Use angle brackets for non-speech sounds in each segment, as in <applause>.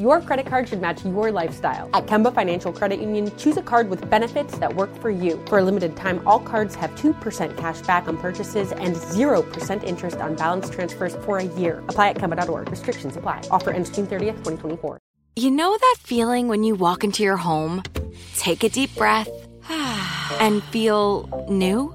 Your credit card should match your lifestyle. At Kemba Financial Credit Union, choose a card with benefits that work for you. For a limited time, all cards have 2% cash back on purchases and 0% interest on balance transfers for a year. Apply at Kemba.org. Restrictions apply. Offer ends June 30th, 2024. You know that feeling when you walk into your home, take a deep breath, <sighs> and feel new?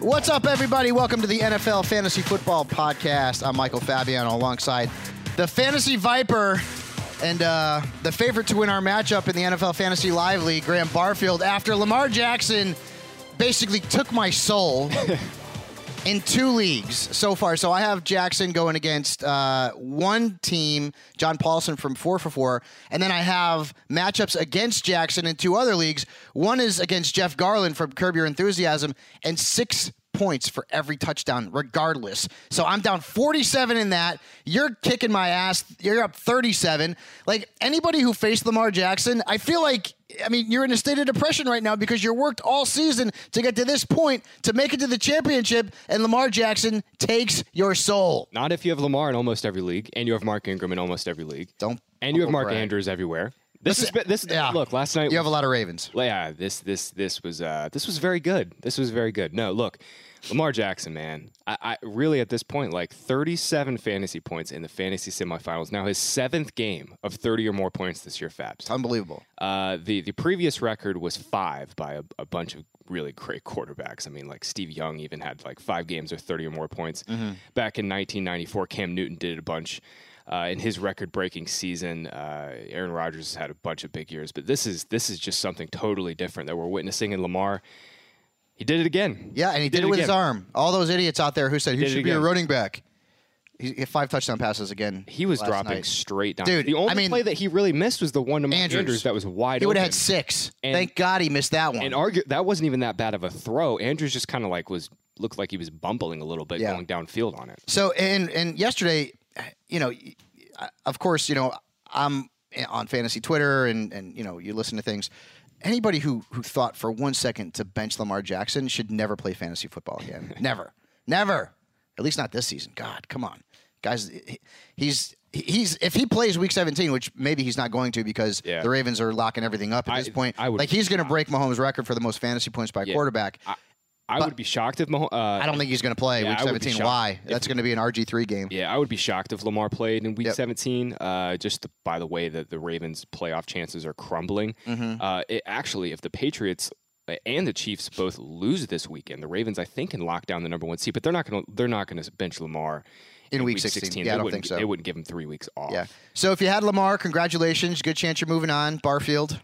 What's up, everybody? Welcome to the NFL Fantasy Football Podcast. I'm Michael Fabiano alongside the Fantasy Viper and uh, the favorite to win our matchup in the NFL Fantasy Live League, Graham Barfield, after Lamar Jackson basically took my soul <laughs> in two leagues so far. So I have Jackson going against uh, one team, John Paulsen from four for four, and then I have matchups against Jackson in two other leagues. One is against Jeff Garlin from Curb Your Enthusiasm, and six points for every touchdown, regardless. So I'm down 47 in that. You're kicking my ass. You're up 37. Like anybody who faced Lamar Jackson, I feel like I mean, you're in a state of depression right now because you worked all season to get to this point to make it to the championship, and Lamar Jackson takes your soul. Not if you have Lamar in almost every league, and you have Mark Ingram in almost every league. Don't. And you have Mark brag. Andrews everywhere. This is this. yeah. Look, last night You have a lot of Ravens. yeah, this this this was uh this was very good. This was very good. No, look, Lamar Jackson, man. I, I really at this point like 37 fantasy points in the fantasy semifinals. Now his seventh game of 30 or more points this year, Fabs. Unbelievable. Uh, the the previous record was five by a, a bunch of really great quarterbacks. I mean, like Steve Young even had like five games of 30 or more points. Back in 1994, Cam Newton did it a bunch. Uh, in his record-breaking season, uh, Aaron Rodgers has had a bunch of big years, but this is this is just something totally different that we're witnessing in Lamar. He did it again. Yeah, and he did, it with his arm. All those idiots out there who said he Did should be a running back. He had five touchdown passes again. He was dropping night. straight down. Dude, the only I mean- play that he really missed was the one to Mark Andrews. Andrews, that was wide open. He would have had six. And- Thank God he missed that one. And argue that wasn't even that bad of a throw. Andrews just kind of like was looked like he was bumbling a little bit Yeah. going downfield on it. So and and yesterday, you know, of course, you know, I'm on fantasy Twitter and and you know, you listen to things. Anybody who who thought for one second to bench Lamar Jackson should never play fantasy football again. <laughs> never, never. At least not this season. God, come on, guys. He's he's if he plays Week 17, which maybe he's not going to because Yeah. the Ravens are locking everything up at I- this point. I like he's going to break Mahomes' record for the most fantasy points by Yeah. quarterback. I But- would be shocked if Mah- uh, I don't think he's going to play Yeah, Week I would be 17. Why? That's going to be an RG3 game. Yeah, I would be shocked if Lamar played in Week Yep. 17. Uh, just by the way that the Ravens' playoff chances are crumbling. Mm-hmm. Uh, it, actually, if the Patriots uh, and the Chiefs both lose this weekend, the Ravens I think can lock down the number one seat, But they're not going to they're not going to bench Lamar In Week 16. Yeah, They I don't think so. They wouldn't give him three weeks off. Yeah. So if you had Lamar, congratulations. Good chance you're moving on. Barfield.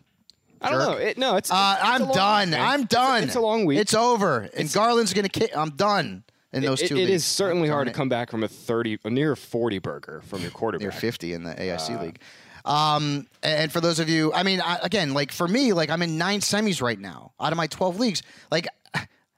I don't know. It, no, it's. Uh, it's- it's I'm long done. week. I'm done. It's a, long week. It's over. And Garlin's gonna kick. I'm done in those It- two. it leagues. is certainly hard to come back from a 30, a near 40 burger from your quarterback. near 50 in the AIC Uh, league. Um, and for those of you, I mean, I, again, like for me, like I'm in nine semis right now out of my 12 leagues. Like,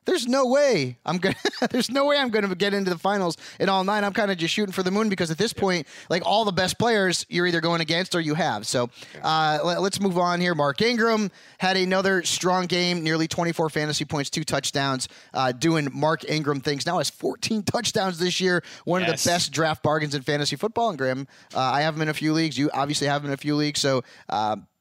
there's no way I'm gonna. <laughs> there's no way I'm gonna get into the finals in all nine. I'm kind of just shooting for the moon because at this point, like all the best players, you're either going against or you have. So uh, let, us move on here. Mark Ingram had another strong game, nearly 24 fantasy points, two touchdowns, uh, doing Mark Ingram things. Now has 14 touchdowns this year. One of the best draft bargains in fantasy football. And Graham, uh, I have him in a few leagues. You obviously have him in a few leagues. So.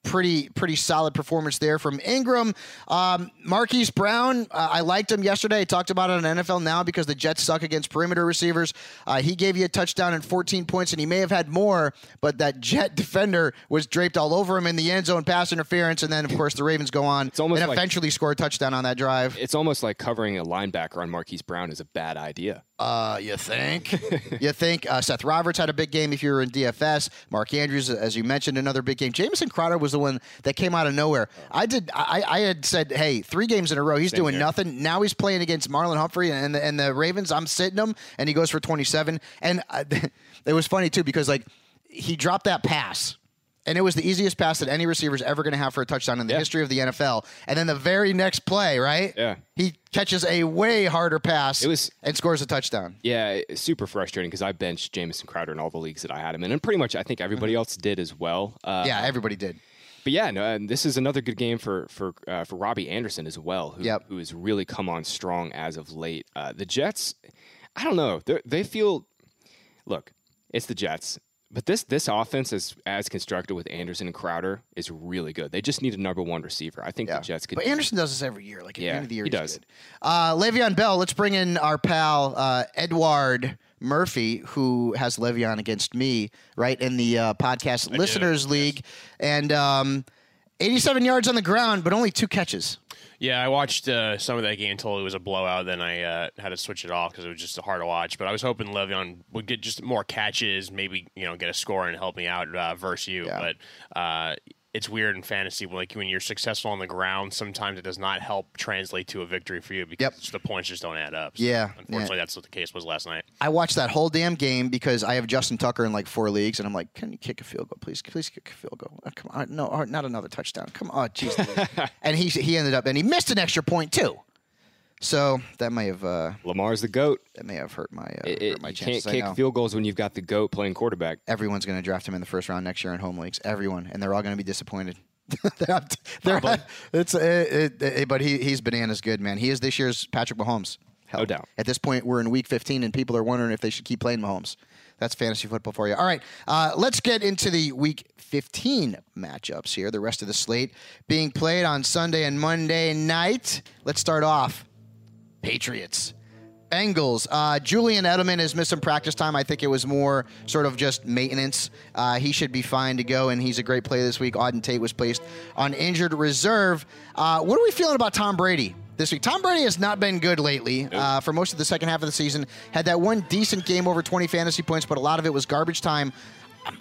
Pretty, pretty solid performance there from Ingram. Um, Marquise Brown, uh, I liked him yesterday. I talked about it on NFL Now because the Jets suck against perimeter receivers. Uh, he gave you a touchdown and 14 points, and he may have had more, but that <laughs> Jet defender was draped all over him in the end zone, pass interference, and then of course the Ravens go on and like- eventually score a touchdown on that drive. It's almost like covering a linebacker on Marquise Brown is a bad idea. Uh, you think? <laughs> you think uh, Seth Roberts had a big game if you were in DFS. Mark Andrews, as you mentioned, another big game. Jamison Crowder was the one that came out of nowhere. I did. I, I had said, hey, three games in a row, he's Same doing here. nothing. Now he's playing against Marlon Humphrey and the, and the Ravens. I'm sitting him, and he goes for 27. And uh, <laughs> it was funny too because like he dropped that pass. And it was the easiest pass that any receiver's ever going to have for a touchdown in the Yeah. history of the NFL. And then the very next play, right? Yeah. He catches a way harder pass It was- and scores a touchdown. Yeah, super frustrating because I benched Jamison Crowder in all the leagues that I had him in, and pretty much I think everybody else did as well. Uh, Mm-hmm. Yeah, everybody did. But yeah, no, and this is another good game for for uh, for Robbie Anderson as well, who Yep. who has really come on strong as of late. Uh, the Jets, I don't know, they feel. Look, it's the Jets, but this this offense is as constructed with Anderson and Crowder is really good. They just need a number one receiver. I think Yeah. the Jets could. But Anderson does this every year. Like at the end of the year, he does. good. Uh, Le'Veon Bell. Let's bring in our pal uh, Edward Murphy, who has Le'Veon against me, right in the uh, podcast listeners league, and um, 87 yards on the ground, but only two catches. Yeah, I watched uh, some of that game until it was a blowout. Then I uh, had to switch it off because it was just hard to watch. But I was hoping Le'Veon would get just more catches, maybe you know get a score and help me out uh, versus you. Yeah. But uh, it's weird in fantasy, like when you're successful on the ground, sometimes it does not help translate to a victory for you because Yep. the points just don't add up. So Yeah, unfortunately, that's what the case was last night. I watched that whole damn game because I have Justin Tucker in like four leagues, and I'm like, can you kick a field goal, please? Please kick a field goal. Oh, come on, no, oh, not another touchdown. Come on, jeez. <laughs> And he he ended up and he missed an extra point too. So that may have uh, Lamar's the goat. that may have hurt my uh, It, it- hurt my you can't chances. I kick field goals when you've got the goat playing quarterback. Everyone's going to draft him in the first round next year in home leagues. Everyone, and they're all going to be disappointed. <laughs> they're, they're, <laughs> it's it, it, it- but he he's bananas good, man. He is this year's Patrick Mahomes. Hell, No doubt. At this point, we're in week 15, and people are wondering if they should keep playing Mahomes. That's fantasy football for you. All right, uh, let's get into the week 15 matchups here. The rest of the slate being played on Sunday and Monday night. Let's start off Patriots. Bengals. Uh, Julian Edelman has missed some practice time. I think it was more sort of just maintenance. Uh, he should be fine to go, and he's a great play this week. Auden Tate was placed on injured reserve. Uh, what are we feeling about Tom Brady this week? Tom Brady has not been good lately uh, for most of the second half of the season. Had that one decent game over 20 fantasy points, but a lot of it was garbage time. Um,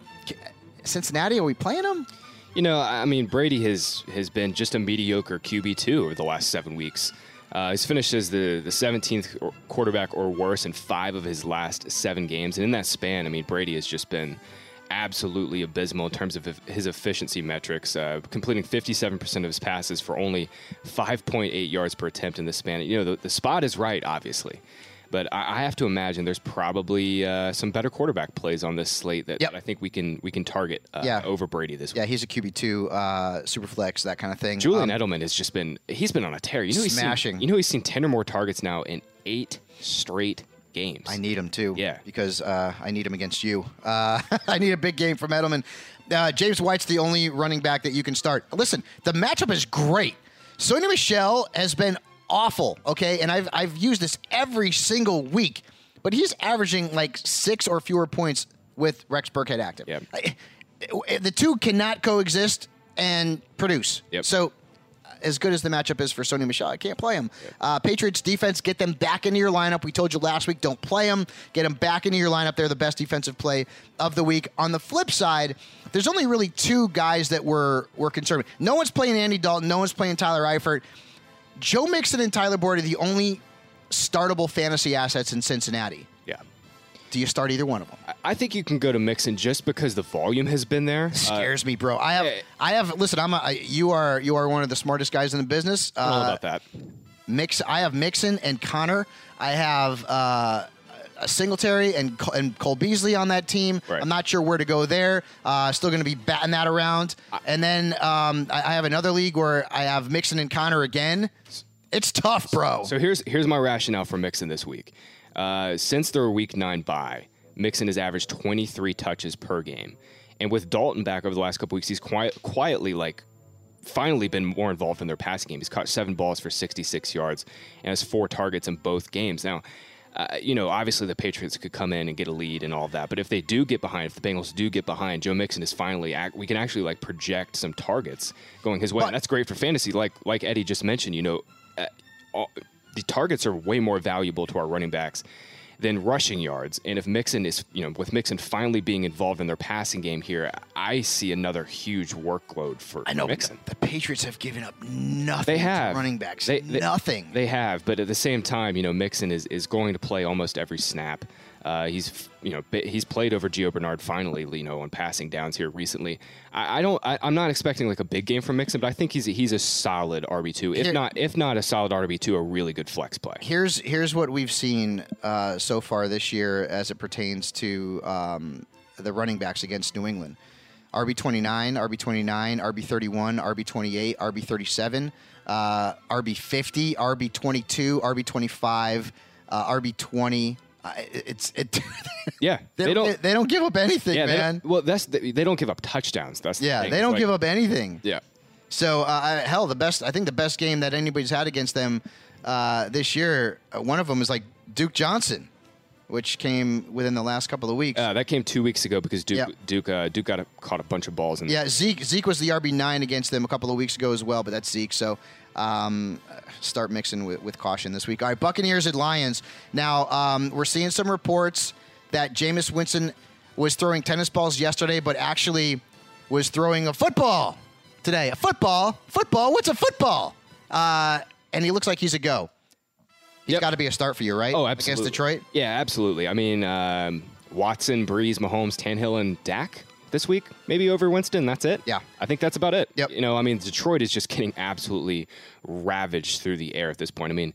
Cincinnati, are we playing them? You know, I mean, Brady has has been just a mediocre QB two over the last seven weeks. Uh, he's finished as the the 17th quarterback or worse in five of his last seven games, and in that span, I mean, Brady has just been absolutely abysmal in terms of his efficiency metrics, uh, completing 57% of his passes for only 5.8 yards per attempt in this span. You know, the, the spot is right, obviously. But I, I have to imagine there's probably uh, some better quarterback plays on this slate that, Yep. that I think we can we can target uh, Yeah. over Brady this week. Yeah, he's a QB two, uh, super flex, that kind of thing. Julian Um, Edelman has just been he's been on a tear. You know he's Smashing. Seen, you know he's seen ten or more targets now in eight straight games. I need him too. Yeah. Because uh, I need him against you. Uh, <laughs> I need a big game from Edelman. Uh, James White's the only running back that you can start. Listen, the matchup is great. Sony Michel has been awful, okay? And I've, I've used this every single week, but he's averaging like six or fewer points with Rex Burkhead active. Yep. I- The two cannot coexist and produce. Yep. So uh, as good as the matchup is for Sony Michel, I can't play him. Uh, Patriots defense, get them back into your lineup. We told you last week, don't play them. Get them back into your lineup. They're the best defensive play of the week. On the flip side, there's only really two guys that we're, we're concerned with. No one's playing Andy Dalton. No one's playing Tyler Eifert. Joe Mixon and Tyler Boyd are the only startable fantasy assets in Cincinnati. Yeah. Do you start either one of them? I think you can go to Mixon just because the volume has been there. Uh, <laughs> Scares me, bro. I have, yeah. I have. Listen, I'm. A, I, you are, you are one of the smartest guys in the business. I don't know Uh, about that. Mix. I have Mixon and Connor. I have uh, Singletary and Col- and Cole Beasley on that team. Right. I'm not sure where to go there. Uh, still going to be batting that around. And then um, I, I have another league where I have Mixon and Connor again. It's tough, bro. So here's here's my rationale for Mixon this week. Uh, since their week nine bye, Mixon has averaged 23 touches per game, and with Dalton back over the last couple weeks, he's quiet, quietly like finally been more involved in their passing game. He's caught seven balls for 66 yards and has four targets in both games. Now. Uh, you know, obviously the Patriots could come in and get a lead and all of that, but if they do get behind, if the Bengals do get behind, Joe Mixon is finally act, we can actually like project some targets going his way. But- and that's great for fantasy. Like like Eddie just mentioned, you know, uh, all, the targets are way more valuable to our running backs than rushing yards. And if Mixon is, you know, with Mixon finally being involved in their passing game here, I see another huge workload for I know Mixon. the Patriots have given up nothing. They to have running backs. They- they- nothing. They have, but at the same time, you know, Mixon is, is going to play almost every snap. Uh, he's you know he's played over Gio Bernard finally, you know, on passing downs here recently. I, I don't, I, I'm not expecting like a big game from Mixon, but I think he's a, he's a solid RB two, if Here- not if not a solid RB two, a really good flex play. here's here's what we've seen uh, so far this year as it pertains to um, the running backs against New England. RB twenty nine, RB twenty nine, RB thirty one, RB twenty eight, RB thirty seven, uh, RB fifty, RB twenty two, RB twenty five, uh, RB twenty. It- it's it. <laughs> Yeah, they, don't, they don't give up anything, yeah, man. well, that's they don't give up touchdowns. That's the Yeah, thing. they don't give up anything. Yeah, So uh, hell, the best I think the best game that anybody's had against them uh, this year, uh, one of them is like Duke Johnson, which came within the last couple of weeks. uh, that came two weeks ago because Duke Yeah. Duke uh, Duke got a, caught a bunch of balls. And yeah, Zeke Zeke was the RB nine against them a couple of weeks ago as well, but that's Zeke. So um, start Mixon with, with caution this week. All right, Buccaneers at Lions. Now um, we're seeing some reports that Jameis Winston was throwing tennis balls yesterday, but actually was throwing a football today. A football, football. What's a football? Uh, and he looks like he's a go. He's Yep. got to be a start for you, right? Oh, absolutely. Against Detroit. Yeah, absolutely. I mean, um, Watson, Brees, Mahomes, Tannehill, and Dak this week, maybe over Winston. That's it. Yeah. I think that's about it. Yep. You know, I mean, Detroit is just getting absolutely ravaged through the air at this point. I mean,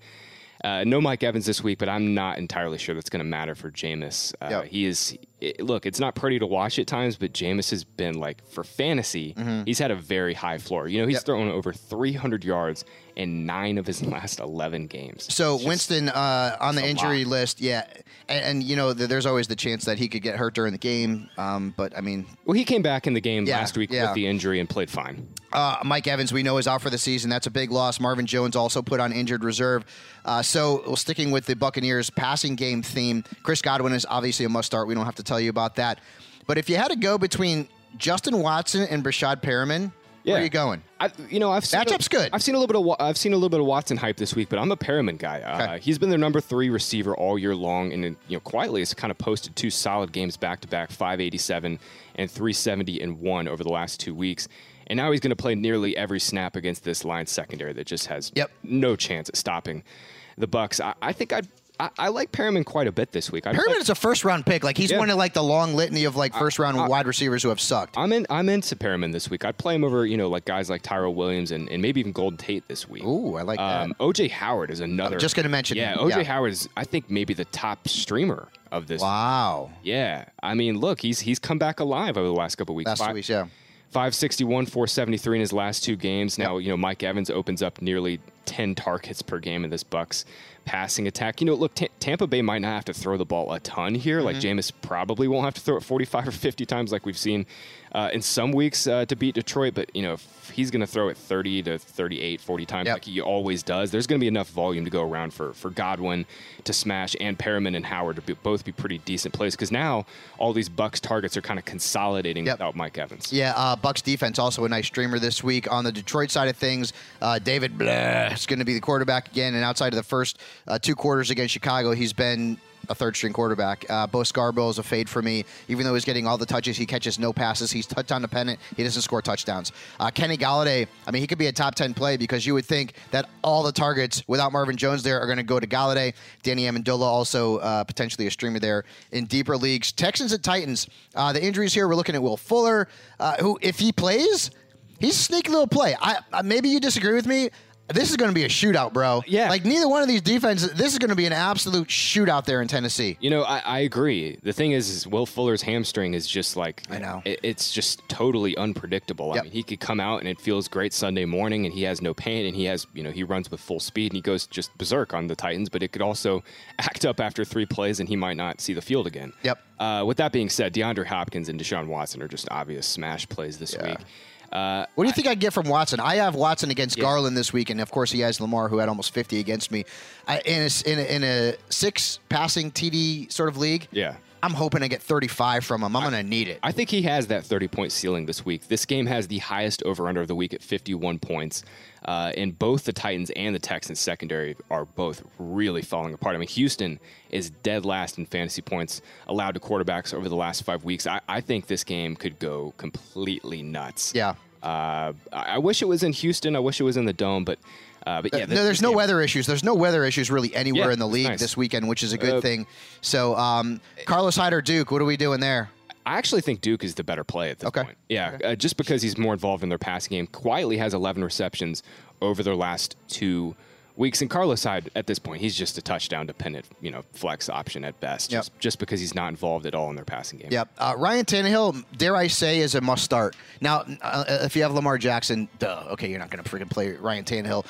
uh, no Mike Evans this week, but I'm not entirely sure that's going to matter for Jameis. Uh, Yep. He is. It, look, it's not pretty to watch at times, but Jameis has been like for fantasy. He's had a very high floor. You know, he's Mm-hmm. Yep. thrown over 300 yards in nine of his <laughs> last 11 games. So just- Winston uh, on the injury lot. list, yeah, and, and you know th- there's always the chance that he could get hurt during the game. Um, but I mean, Well, he came back in the game Yeah, last week yeah. with the injury and played fine. uh, Mike Evans we know is out for the season. That's a big loss. Marvin Jones also put on injured reserve. Uh, so well, sticking with the Buccaneers passing game theme, Chris Godwin is obviously a must start. We don't have to tell you about that. But if you had to go between Justin Watson and Breshad Perriman, where are you going? I, you know, I've seen Matchup's good. I've seen a little bit of I've seen a little bit of Watson hype this week, but I'm a Perriman guy. Uh, He's been their number three receiver all year long, and you know, quietly has kind of posted two solid games back to back, 587 and 370 and one over the last two weeks. And now he's going to play nearly every snap against this line secondary that just has Yep. no chance at stopping the Bucks. I, I think I'd, I I like Perriman quite a bit this week. I'd Perriman play- is a first round pick. Like he's Yeah. one of like the long litany of like first round I- wide receivers who have sucked. I'm in. I'm into Perriman this week. I'd play him over, you know, like guys like Tyrell Williams and, and maybe even Golden Tate this week. Ooh, I like that. Um, OJ Howard is another. just gonna mention Yeah, OJ yeah. Howard is, I think, maybe the top streamer of this. Wow. Yeah, I mean, look, he's he's come back alive over the last couple of weeks. Last two weeks, yeah. 561, 473 in his last two games. Now, you know, Mike Evans opens up nearly 10 targets per game in this Bucks passing attack. You know, look, Ta- Tampa Bay might not have to throw the ball a ton here. Like Mm-hmm. Jameis probably won't have to throw it 45 or 50 times like we've seen uh, in some weeks uh, to beat Detroit, but you know if he's going to throw it 30 to 38, 40 times Yep. like he always does, there's going to be enough volume to go around for for Godwin to smash and Perriman and Howard to be, both be pretty decent plays because now all these Bucks targets are kind of consolidating Yep. without Mike Evans. Yeah, uh, Bucks defense also a nice streamer this week. On the Detroit side of things, uh, David Blough is going to be the quarterback again. And outside of the first uh, two quarters against Chicago, he's been a third string quarterback. Uh, Bo Scarborough is a fade for me. Even though he's getting all the touches, he catches no passes. He's touchdown dependent. He doesn't score touchdowns. Uh, Kenny Golladay, I mean, he could be a top 10 play because you would think that all the targets without Marvin Jones there are going to go to Golladay. Danny Amendola also uh, potentially a streamer there in deeper leagues. Texans and Titans. Uh, the injuries here, we're looking at Will Fuller, uh, who, if he plays, he's a sneaky little play. I, I maybe you disagree with me. This is going to be a shootout, bro. Yeah. Like neither one of these defenses. This is going to be an absolute shootout there in Tennessee. You know, I, I agree. The thing is, is, Will Fuller's hamstring is just like I know. it- it's just totally unpredictable. Yep. I mean, he could come out and it feels great Sunday morning, and he has no pain, and he has you know he runs with full speed, and he goes just berserk on the Titans. But it could also <laughs> act up after three plays, and he might not see the field again. Yep. Uh, with that being said, DeAndre Hopkins and Deshaun Watson are just obvious smash plays this Yeah. week. Uh, What do you think I get from Watson? I have Watson against Garlin this week, and of course he has Lamar, who had almost 50 against me. I, in, a, in, a, in a six passing TD sort of league, yeah. I'm hoping I get 35 from him. I'm going to need it. I think he has that 30 point ceiling this week. This game has the highest over under of the week at 51 points. Uh, and both the Titans and the Texans secondary are both really falling apart. I mean, Houston is dead last in fantasy points allowed to quarterbacks over the last five weeks. I, I think this game could go completely nuts. Yeah. Uh, I I wish it was in Houston. I wish it was in the dome, but uh, but yeah. no, there's no weather issues. There's no weather issues really anywhere Yeah, in the league nice. this weekend, which is a good Uh, thing. So, um, Carlos Hyder Duke, what are we doing there? I actually think Duke is the better play at this Okay. point. Yeah, uh, just because he's more involved in their passing game. Quietly has 11 receptions over their last two weeks. And Carlos Hyde, at this point, he's just a touchdown dependent, you know, flex option at best. Yep. Just, just because he's not involved at all in their passing game. Yep. Uh, Ryan Tannehill, dare I say, is a must start. Now, uh, if you have Lamar Jackson, duh, okay, you're not going to freaking play Ryan Tannehill.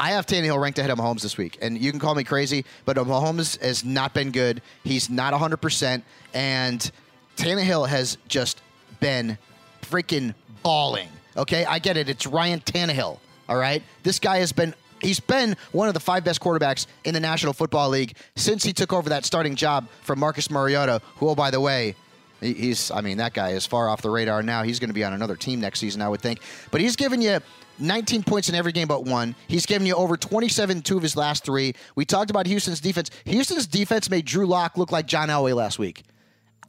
I have Tannehill ranked ahead of Mahomes this week, and you can call me crazy, but Mahomes has not been good. He's not 100%, and Tannehill has just been freaking balling. Okay, I get it. It's Ryan Tannehill. All right, this guy has been. He's been one of the five best quarterbacks in the National Football League since he took over that starting job from Marcus Mariota, who, oh, by the way, He's, I mean, that guy is far off the radar now. He's going to be on another team next season, I would think. But he's given you 19 points in every game but one. He's given you over 27 in two of his last three. We talked about Houston's defense. Houston's defense made Drew Lock look like John Elway last week.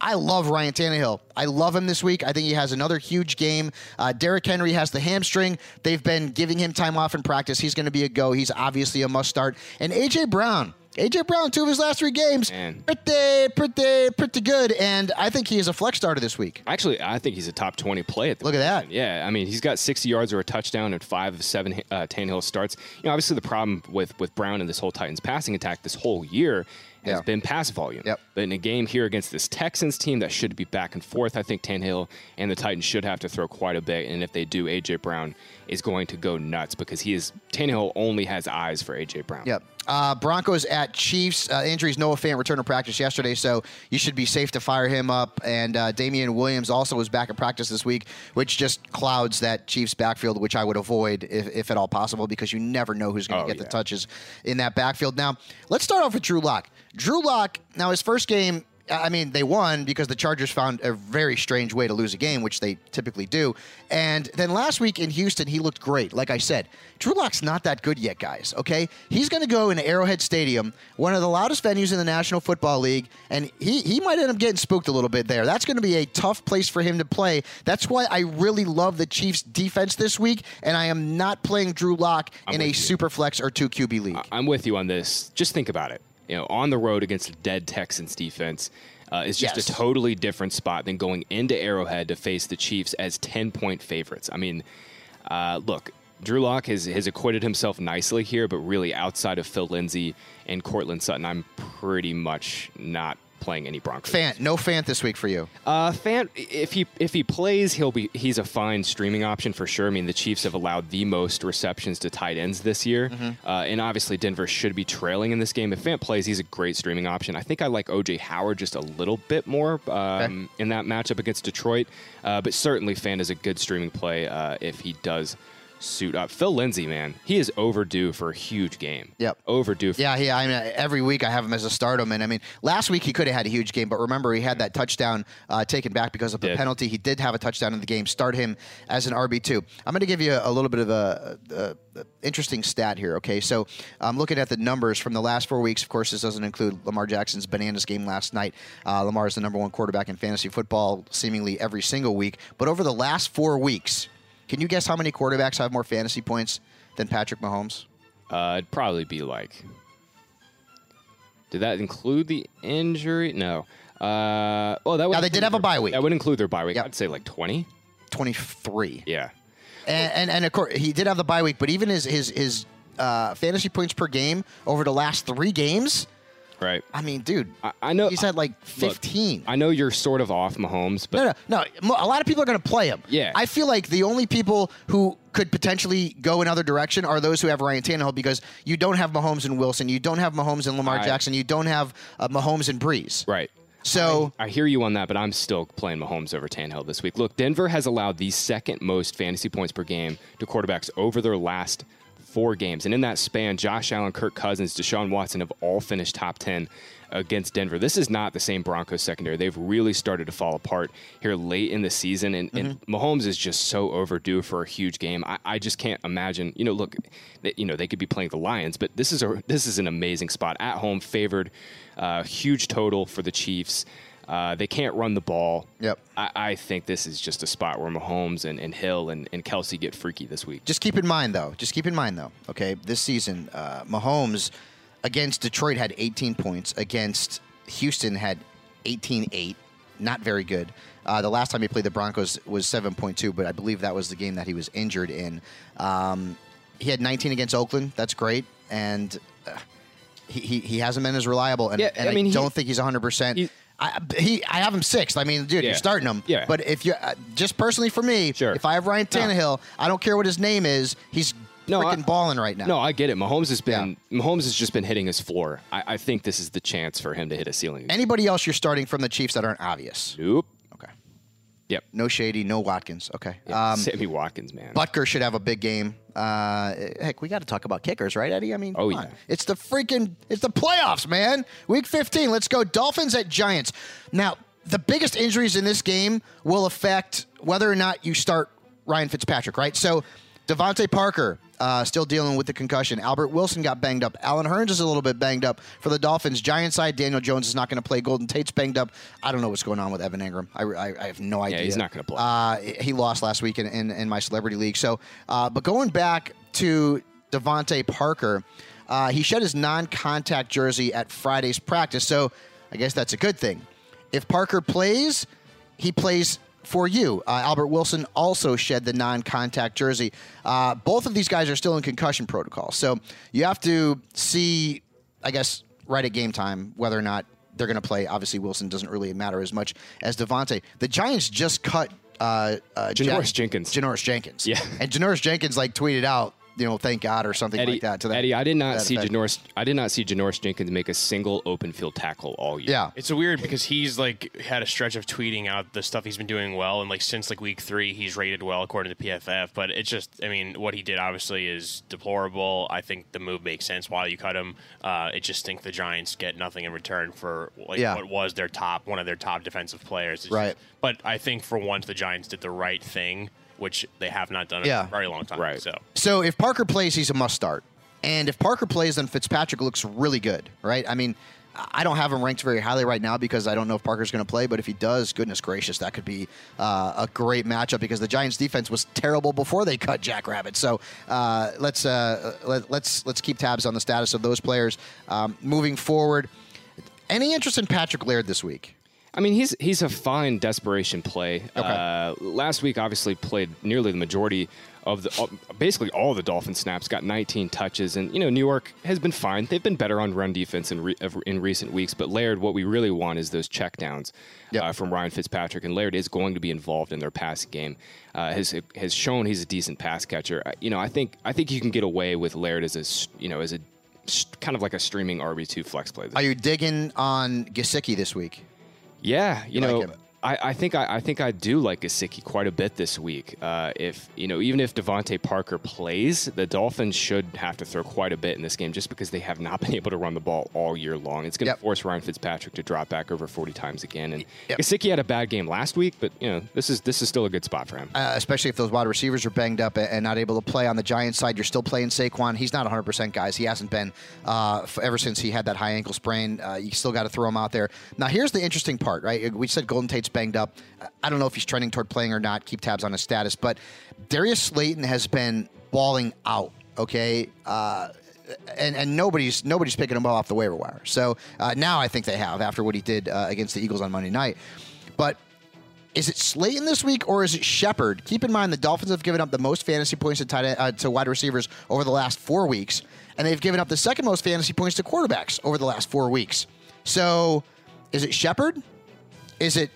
I love Ryan Tannehill. I love him this week. I think he has another huge game. Uh, Derrick Henry has the hamstring. They've been giving him time off in practice. He's going to be a go. He's obviously a must start. And AJ Brown. AJ Brown, two of his last three games, Man. pretty, pretty, pretty good. And I think he is a flex starter this week. Actually, I think he's a top 20 play at the Look at that. Yeah, I mean, he's got 60 yards or a touchdown and five of seven uh, Tannehill starts. You know, obviously the problem with, with Brown and this whole Titans passing attack this whole year has Yeah. been pass volume. Yep. But in a game here against this Texans team that should be back and forth, I think Tannehill and the Titans should have to throw quite a bit. And if they do, AJ Brown is going to go nuts because he is Tannehill only has eyes for AJ Brown. Yep. Uh, Broncos at Chiefs. Uh, injuries. Noah Fant returned to practice yesterday, so you should be safe to fire him up. And uh, Damien Williams also was back at practice this week, which just clouds that Chiefs backfield, which I would avoid if, if at all possible, because you never know who's going to Oh, get the touches in that backfield. Now, let's start off with Drew Lock. Drew Lock. Now, his first game. I mean, they won because the Chargers found a very strange way to lose a game, which they typically do. And then last week in Houston, he looked great. Like I said, Drew Lock's not that good yet, guys. Okay, he's going to go in Arrowhead Stadium, one of the loudest venues in the National Football League, and he he might end up getting spooked a little bit there. That's going to be a tough place for him to play. That's why I really love the Chiefs' defense this week, and I am not playing Drew Lock in a you. super flex or two QB league. I'm with you on this. Just think about it. You know, on the road against a dead Texans defense uh, is just Yes. a totally different spot than going into Arrowhead to face the Chiefs as 10 point favorites. I mean, uh, look, Drew Lock has, has acquitted himself nicely here, but really outside of Phil Lindsay and Courtland Sutton, I'm pretty much not playing any Broncos. Fant, no Fant this week for you. Uh, Fant, if he if he plays, he'll be he's a fine streaming option for sure. I mean, the Chiefs have allowed the most receptions to tight ends this year, Mm-hmm. uh, and obviously Denver should be trailing in this game. If Fant plays, he's a great streaming option. I think I like OJ Howard just a little bit more um, in that matchup against Detroit, uh, but certainly Fant is a good streaming play uh, if he does suit up. Phil Lindsay, man, he is overdue for a huge game. Yep. overdue. For Yeah, he. I mean, every week I have him as a stardom, and I mean, last week he could have had a huge game, but remember he had that touchdown uh, taken back because of the Did. penalty. He did have a touchdown in the game. Start him as an RB two. I'm going to give you a, a little bit of a, a, a interesting stat here. Okay, so I'm looking at the numbers from the last four weeks. Of course, this doesn't include Lamar Jackson's bananas game last night. Uh, Lamar is the number one quarterback in fantasy football, seemingly every single week. But over the last four weeks, can you guess how many quarterbacks have more fantasy points than Patrick Mahomes? Uh, it'd probably be like. Did that include the injury? No. Uh, well, that would. Now, they did have a bye week. That would include their bye week. Yep. I'd say like twenty. 23. Yeah. And, and and of course he did have the bye week, but even his his his uh, fantasy points per game over the last three games, Right. I mean, dude, I, I know. he's had like Look, 15. I know you're sort of off Mahomes, but no, no, no. A lot of people are going to play him. Yeah. I feel like the only people who could potentially go another direction are those who have Ryan Tannehill because you don't have Mahomes and Wilson, you don't have Mahomes and Lamar I- Jackson, you don't have uh, Mahomes and Brees. right. So I hear you on that, but I'm still playing Mahomes over Tannehill this week. Look, Denver has allowed the second most fantasy points per game to quarterbacks over their last four games. And in that span, Josh Allen, Kirk Cousins, Deshaun Watson have all finished top 10 against Denver. This is not the same Broncos secondary. They've really started to fall apart here late in the season. And, and Mahomes is just so overdue for a huge game. I, I just can't imagine, you know, look, they, you know, they could be playing the Lions, but this is a this is an amazing spot. At home, favored, uh, huge total for the Chiefs. Uh, they can't run the ball. Yep. I, I think this is just a spot where Mahomes and, and Hill and, and Kelce get freaky this week. just keep in mind, though. Just keep in mind, though. Okay, this season, uh, Mahomes against Detroit had 18 points. Against Houston had 18-8. Not very good. Uh, the last time he played the Broncos was 7.2, but I believe that was the game that he was injured in. Um, he had 19 against Oakland. That's great, and uh, he, he he hasn't been as reliable. And, Yeah, and I mean, he- don't think he's 100. percent he- I, he, I have him sixth. I mean, dude, Yeah. you're starting him. Yeah. But if you, uh, just personally for me, Sure. if I have Ryan No. Tannehill, I don't care what his name is. He's No, freaking balling right now. No, I get it. Mahomes has been Mahomes has just been hitting his floor. I, I think this is the chance for him to hit a ceiling. Anybody else you're starting from the Chiefs that aren't obvious? nope. Yep. No Shady, no Watkins. Okay. Yeah, Um, Sammy Watkins, man. Butker should have a big game. Uh, heck, we got to talk about kickers, right, Eddie? I mean, Oh, come on. yeah. It's the freaking, it's the playoffs, man. Week 15. Let's go. Dolphins at Giants. Now, the biggest injuries in this game will affect whether or not you start Ryan Fitzpatrick, right? So, DeVante Parker uh, still dealing with the concussion. Albert Wilson got banged up. Allen Hurns is a little bit banged up for the Dolphins. Giant side, Daniel Jones is not going to play. Golden Tate's banged up. I don't know what's going on with Evan Engram. I, I, I have no idea. Yeah, he's not gonna play. Uh, he lost last week in, in, in my celebrity league. So, uh, but going back to DeVante Parker, uh, he shed his non-contact jersey at Friday's practice. So, I guess that's a good thing. If Parker plays, he plays for you. Uh, Albert Wilson also shed the non-contact jersey. Uh, both of these guys are still in concussion protocol, so you have to see, I guess, right at game time whether or not they're going to play. Obviously, Wilson doesn't really matter as much as DeVante. The Giants just cut uh, uh, Janoris Jenkins. Janoris Jenkins. Yeah. and Janoris Jenkins like tweeted out, you know, thank God or something Eddie, like that. To that Eddie, I did not see effect. Janoris. I did not see Janoris Jenkins make a single open field tackle all year. Yeah. It's weird because he's like had a stretch of tweeting out the stuff he's been doing well, and like since like week three, he's rated well according to PFF. But it's just, I mean, what he did obviously is deplorable. I think the move makes sense while you cut him. Uh, I just think the Giants get nothing in return for like Yeah. what was their top one of their top defensive players. It's Right. just- but I think for once the Giants did the right thing, which they have not done in a very long time. Right. So So if Parker plays, he's a must start. And if Parker plays, then Fitzpatrick looks really good, right? I mean, I don't have him ranked very highly right now because I don't know if Parker's going to play. But if he does, goodness gracious, that could be uh, a great matchup because the Giants' defense was terrible before they cut Jack Rabbit. So uh, let's uh, let, let's let's keep tabs on the status of those players um, moving forward. Any interest in Patrick Laird this week? I mean, he's he's a fine desperation play. Okay. Uh, last week, obviously, played nearly the majority of the uh, basically all the Dolphin snaps, got 19 touches, and you know New York has been fine. They've been better on run defense in re- in recent weeks, but Laird, what we really want is those checkdowns Yep. uh, from Ryan Fitzpatrick, and Laird is going to be involved in their passing game. Uh, has has shown he's a decent pass catcher. Uh, You know, I think I think you can get away with Laird as a you know as a kind of like a streaming RB two flex play. Are you digging on Gesicki this week? Yeah, you, know? I, I think I, I think I do like Gesicki quite a bit this week. Uh, if you know, even if DeVante Parker plays, the Dolphins should have to throw quite a bit in this game, just because they have not <laughs> been able to run the ball all year long. It's going to Yep. force Ryan Fitzpatrick to drop back over 40 times again. And Yep. Gesicki had a bad game last week, but you know, this is this is still a good spot for him. uh, especially if those wide receivers are banged up and not able to play on the Giants side. You're still playing Saquon. He's not 100%, guys. He hasn't been uh, ever since he had that high ankle sprain. Uh, you still got to throw him out there. Now, here's the interesting part, right? We said Golden Tate's banged up. I don't know if he's trending toward playing or not. Keep tabs on his status. But Darius Slayton has been balling out, okay? Uh, and, and nobody's nobody's picking him off the waiver wire. So uh, now I think they have after what he did uh, against the Eagles on Monday night. But is it Slayton this week or is it Shepard? Keep in mind the Dolphins have given up the most fantasy points to tight uh, to wide receivers over the last four weeks, and they've given up the second most fantasy points to quarterbacks over the last four weeks. So, is it Shepard? Is it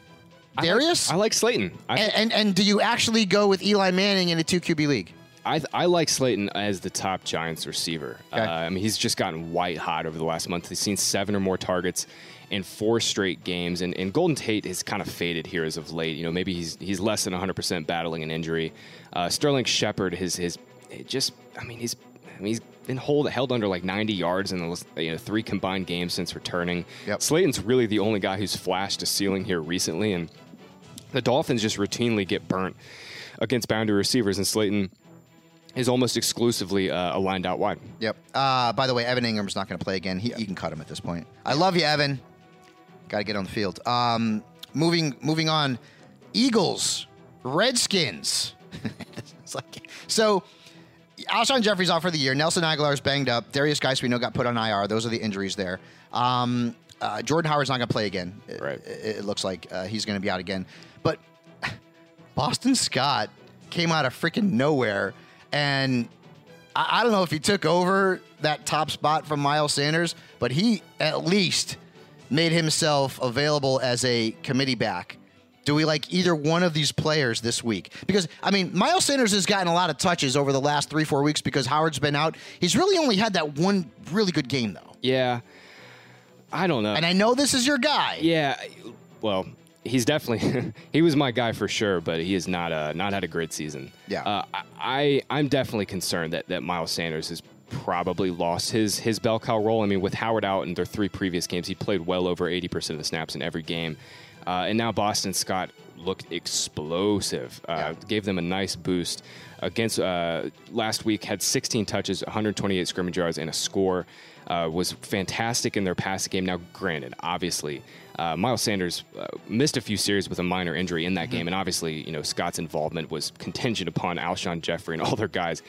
Darius? I like Slayton. I, and, and and do you actually go with Eli Manning in a two QB league? I, I like Slayton as the top Giants receiver. Okay. Uh, I mean, he's just gotten white hot over the last month. He's seen seven or more targets in four straight games, and, and Golden Tate has kind of faded here as of late. You know, maybe he's he's less than 100% battling an injury. Uh, Sterling Shepard, his his just, I mean, he's I mean, he's been hold, held under like 90 yards in the you know three combined games since returning. Yep. Slayton's really the only guy who's flashed a ceiling here recently, and the Dolphins just routinely get burnt against boundary receivers, and Slayton is almost exclusively uh, a lined out wide. Yep. Uh, by the way, Evan Engram's not going to play again. He, You can cut him at this point. I love you, Evan. Got to get on the field. Um, moving moving on. Eagles, Redskins. <laughs> it's like so. Alshon Jeffery's out for the year. Nelson Agholor's banged up. Derrius Guice, we know, got put on IR. Those are the injuries there. Um, uh, Jordan Howard's not going to play again. It- Right. It, it looks like uh, he's going to be out again. But Boston Scott came out of freaking nowhere, and I, I don't know if he took over that top spot from Miles Sanders, but he at least made himself available as a committee back. Do we like either one of these players this week? Because, I mean, Miles Sanders has gotten a lot of touches over the last three, four weeks because Howard's been out. He's really only had that one really good game, though. Yeah, I don't know. And I know this is your guy. yeah, well, he's definitely <laughs> he was my guy for sure, but he has not uh, not had a great season. Yeah. uh, I I'm definitely concerned that that Miles Sanders has probably lost his his bell cow role. I mean, with Howard out in their three previous games, he played well over 80% of the snaps in every game, uh, and now Boston Scott looked explosive. Uh, Yeah. Gave them a nice boost against uh, last week. Had 16 touches, 128 scrimmage yards, and a score. Uh, was fantastic in their passing game. Now, granted, obviously, uh, Miles Sanders uh, missed a few series with a minor injury in that game, and obviously, you know, Scott's involvement was contingent upon Alshon Jeffery and <laughs> all their guys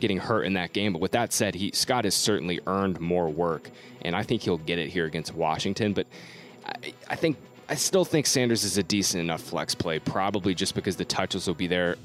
getting hurt in that game. But with that said, he Scott has certainly earned more work, and I think he'll get it here against Washington. But I, I think I still think Sanders is a decent enough flex play, probably just because the touches will be there,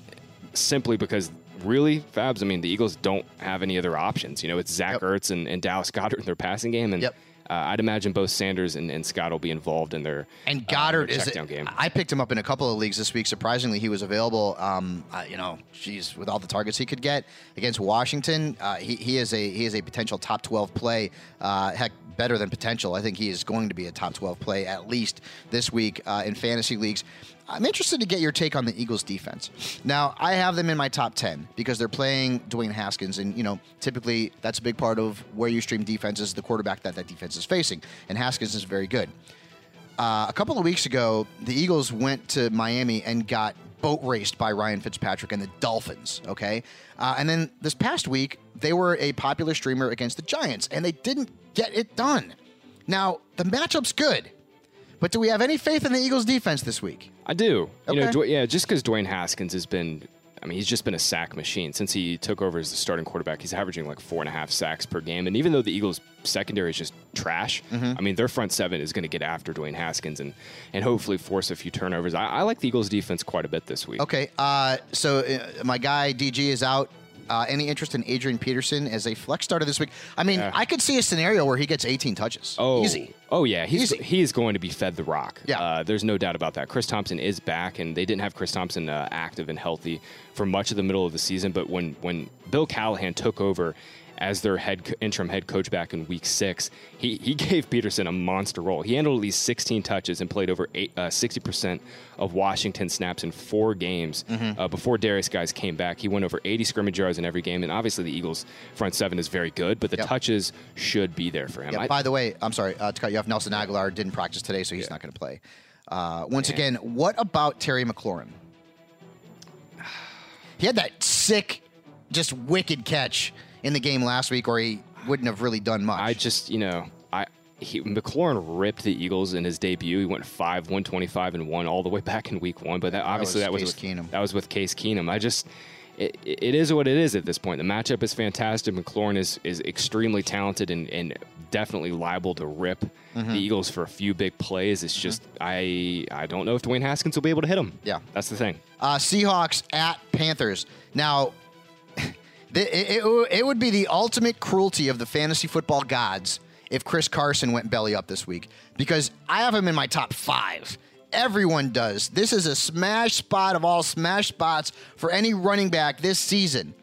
simply because. Really, Fabs. I mean, the Eagles don't have any other options. You know, it's Zach Yep. Ertz and, and Dallas Goedert in their passing game, and Yep. Uh, I'd imagine both Sanders and, and Scott will be involved in their And uh, Goedert their is. down game. I picked him up in a couple of leagues this week. Surprisingly, he was available. Um, you know, geez, with all the targets he could get against Washington, uh, he, he is a he is a potential top twelve play. Uh, heck, better than potential. I think he is going to be a top twelve play at least this week uh, in fantasy leagues. I'm interested to get your take on the Eagles defense. Now, I have them in my top 10 because they're playing Dwayne Haskins. And, you know, typically that's a big part of where you stream defense is the quarterback that that defense is facing. And Haskins is very good. Uh, a couple of weeks ago, the Eagles went to Miami and got boat raced by Ryan Fitzpatrick and the Dolphins. Okay, uh, and then this past week they were a popular streamer against the Giants, and they didn't get it done. Now the matchup's good, but do we have any faith in the Eagles' defense this week? I do. You know, yeah, just because Dwayne Haskins has been I mean, he's just been a sack machine since he took over as the starting quarterback. He's averaging like four and a half sacks per game, and even though the Eagles' secondary is just trash, I mean, their front seven is going to get after Dwayne Haskins and and hopefully force a few turnovers. I, I like the Eagles' defense quite a bit this week. Okay, uh, so uh, my guy DG is out. Uh, any interest in Adrian Peterson as a flex starter this week? I mean, I could see a scenario where he gets 18 touches. Oh, Easy. Oh yeah, he's Easy. he is going to be fed the rock. Yeah. uh, there's no doubt about that. Chris Thompson is back, and they didn't have Chris Thompson uh, active and healthy for much of the middle of the season. But when when Bill Callahan took over as their head interim head coach back in Week Six, he he gave Peterson a monster role. He handled at least 16 touches and played over eight, uh, 60% of Washington snaps in four games Mm-hmm. uh, before Derrius Guice came back. He went over 80 scrimmage yards in every game, and obviously the Eagles front seven is very good, but the Yep. touches should be there for him. Yeah, I- by the way, I'm sorry uh, to cut you off. Nelson Agholor didn't practice today, so he's not going to play. Uh, once again, what about Terry McLaurin? <sighs> He had that sick, just wicked catch in the game last week, or he wouldn't have really done much. I just, you know, I he, McLaurin ripped the Eagles in his debut. He went five, one twenty five, and one all the way <laughs> back in Week One. But that, obviously was that was, Case with, Keenum. That was with Case Keenum. I just. It, it is what it is at this point. The matchup is fantastic. McLaurin is, is extremely talented and, and definitely liable to rip Mm-hmm. the Eagles for a few big plays. It's just I I don't know if Dwayne Haskins will be able to hit him. Yeah. that's the thing. Uh, Seahawks at Panthers. Now, it, it, it would be the ultimate cruelty of the fantasy football gods if Chris Carson went belly up this week because I have him in my top five. Everyone does. This is a smash spot of all smash spots for any running back this season.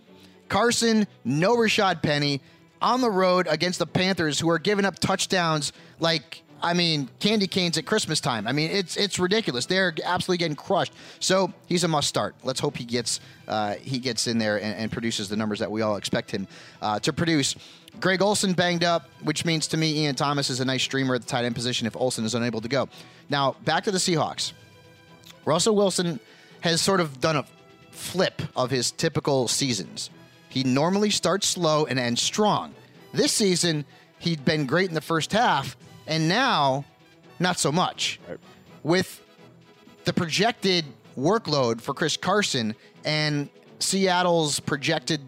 Carson, no Rashad Penny, on the road against the Panthers, who are giving up touchdowns like I mean candy canes at Christmas time. I mean it's it's ridiculous. They're absolutely getting crushed. So he's a must start. Let's hope he gets uh, he gets in there and, and produces the numbers that we all expect him uh, to produce. Greg Olsen banged up, which means to me Ian Thomas is a nice streamer at the tight end position if Olsen is unable to go. Now back to the Seahawks. Russell Wilson has sort of done a flip of his typical seasons. He normally starts slow and ends strong. This season, he'd been great in the first half, and now, not so much. With the projected workload for Chris Carson and Seattle's projected,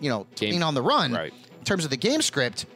you know, being on the run right. in terms of the game script,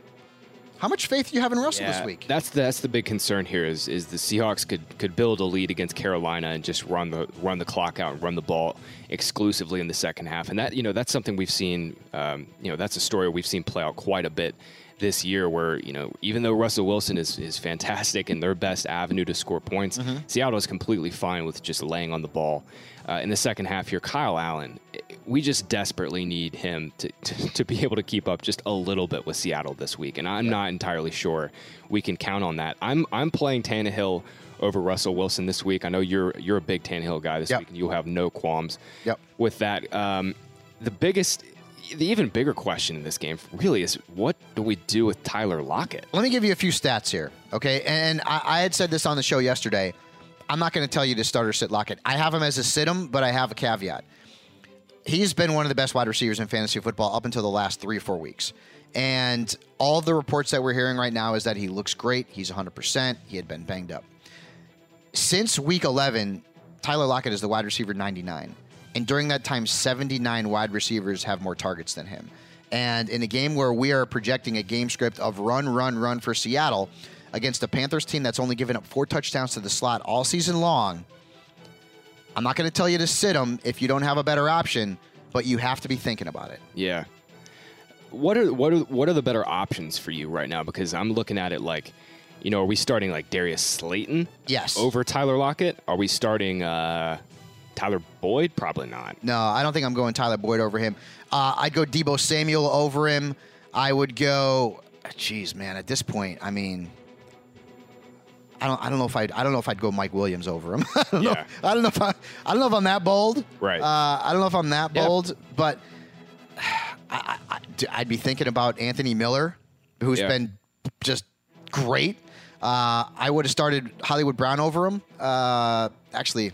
how much faith do you have in Russell this week? That's that's the big concern here is is the Seahawks could could build a lead against Carolina and just run the run the clock out and run the ball exclusively in the second half. And that you know that's something we've seen. Um, you know that's a story we've seen play out quite a bit this year. Where you know even though Russell Wilson is is fantastic and their best avenue to score points, Seattle is completely fine with just laying on the ball. Uh, in the second half here, Kyle Allen, we just desperately need him to, to, to be able to keep up just a little bit with Seattle this week, and I'm not entirely sure we can count on that. I'm I'm playing Tannehill over Russell Wilson this week. I know you're you're a big Tannehill guy this Yep. week, and you'll have no qualms Yep. with that. Um, the biggest, the even bigger question in this game really is what do we do with Tyler Lockett? Let me give you a few stats here, okay? And I, I had said this on the show yesterday. I'm not going to tell you to start or sit Lockett. I have him as a sit him, but I have a caveat. He's been one of the best wide receivers in fantasy football up until the last three or four weeks. And all the reports that we're hearing right now is that he looks great. He's 100%. He had been banged up. Since week 11, Tyler Lockett is the wide receiver 99. And during that time, 79 wide receivers have more targets than him. And in a game where we are projecting a game script of run, run, run for Seattle against a Panthers team that's only given up four touchdowns to the slot all season long, I'm not going to tell you to sit him if you don't have a better option, but you have to be thinking about it. Yeah. What are what are what are the better options for you right now? Because I'm looking at it like, you know, are we starting like Darius Slayton? Yes. Over Tyler Lockett? Are we starting uh, Tyler Boyd? Probably not. No, I don't think I'm going Tyler Boyd over him. Uh, I'd go Deebo Samuel over him. I would go. Jeez, man. At this point, I mean, I don't. I don't know if I'd. I don't know if I'd go Mike Williams over him. <laughs> I don't Yeah. know. I don't know if I. I don't know if I'm that bold. Right. Uh, I don't know if I'm that Yeah. bold, but <sighs> I, I, I'd be thinking about Anthony Miller, who's Yeah. been just great. Uh, I would have started Hollywood Brown over him. Uh, actually,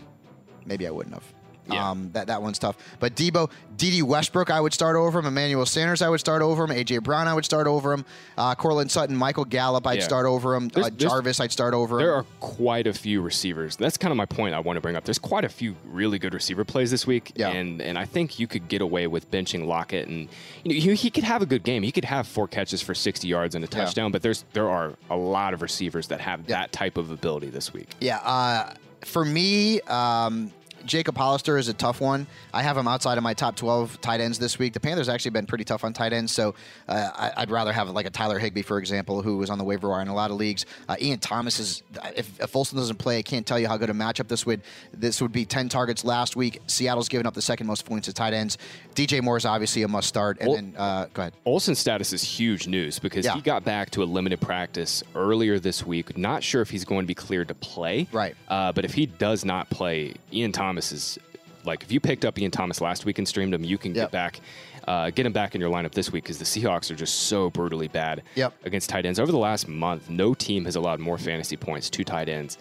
maybe I wouldn't have. Yeah. Um, that that one's tough. But Deebo, Dede Westbrook, I would start over him. Emmanuel Sanders, I would start over him. A.J. Brown, I would start over him. Uh, Courtland Sutton, Michael Gallup, I'd Yeah. start over him. There's- Uh, Jarvis, I'd start over him. There are quite a few receivers. That's kind of my point I want to bring up. There's quite a few really good receiver plays this week, Yeah. and and I think you could get away with benching Lockett, and you know he, he could have a good game. He could have four catches for 60 yards and a Yeah. touchdown. But there's there are a lot of receivers that have that type of ability this week. Yeah, uh, for me, um, Jacob Hollister is a tough one. I have him outside of my top 12 tight ends this week. The Panthers actually been pretty tough on tight ends, so uh, I, I'd rather have like a Tyler Higbee, for example, who was on the waiver wire in a lot of leagues. Uh, Ian Thomas is, if, if Folsom doesn't play, I can't tell you how good a matchup this would. This would be 10 targets last week. Seattle's given up the second most points to tight ends. DJ Moore is obviously a must start. And Well- then, uh, go ahead. Olsen's status is huge news because Yeah. he got back to a limited practice earlier this week. Not sure if he's going to be cleared to play. Right. Uh, but if he does not play, Ian Thomas is like if you picked up Ian Thomas last week and streamed him, you can Yep. get back, uh, get him back in your lineup this week because the Seahawks are just so brutally bad Yep. against tight ends. Over the last month, no team has allowed more fantasy points to tight ends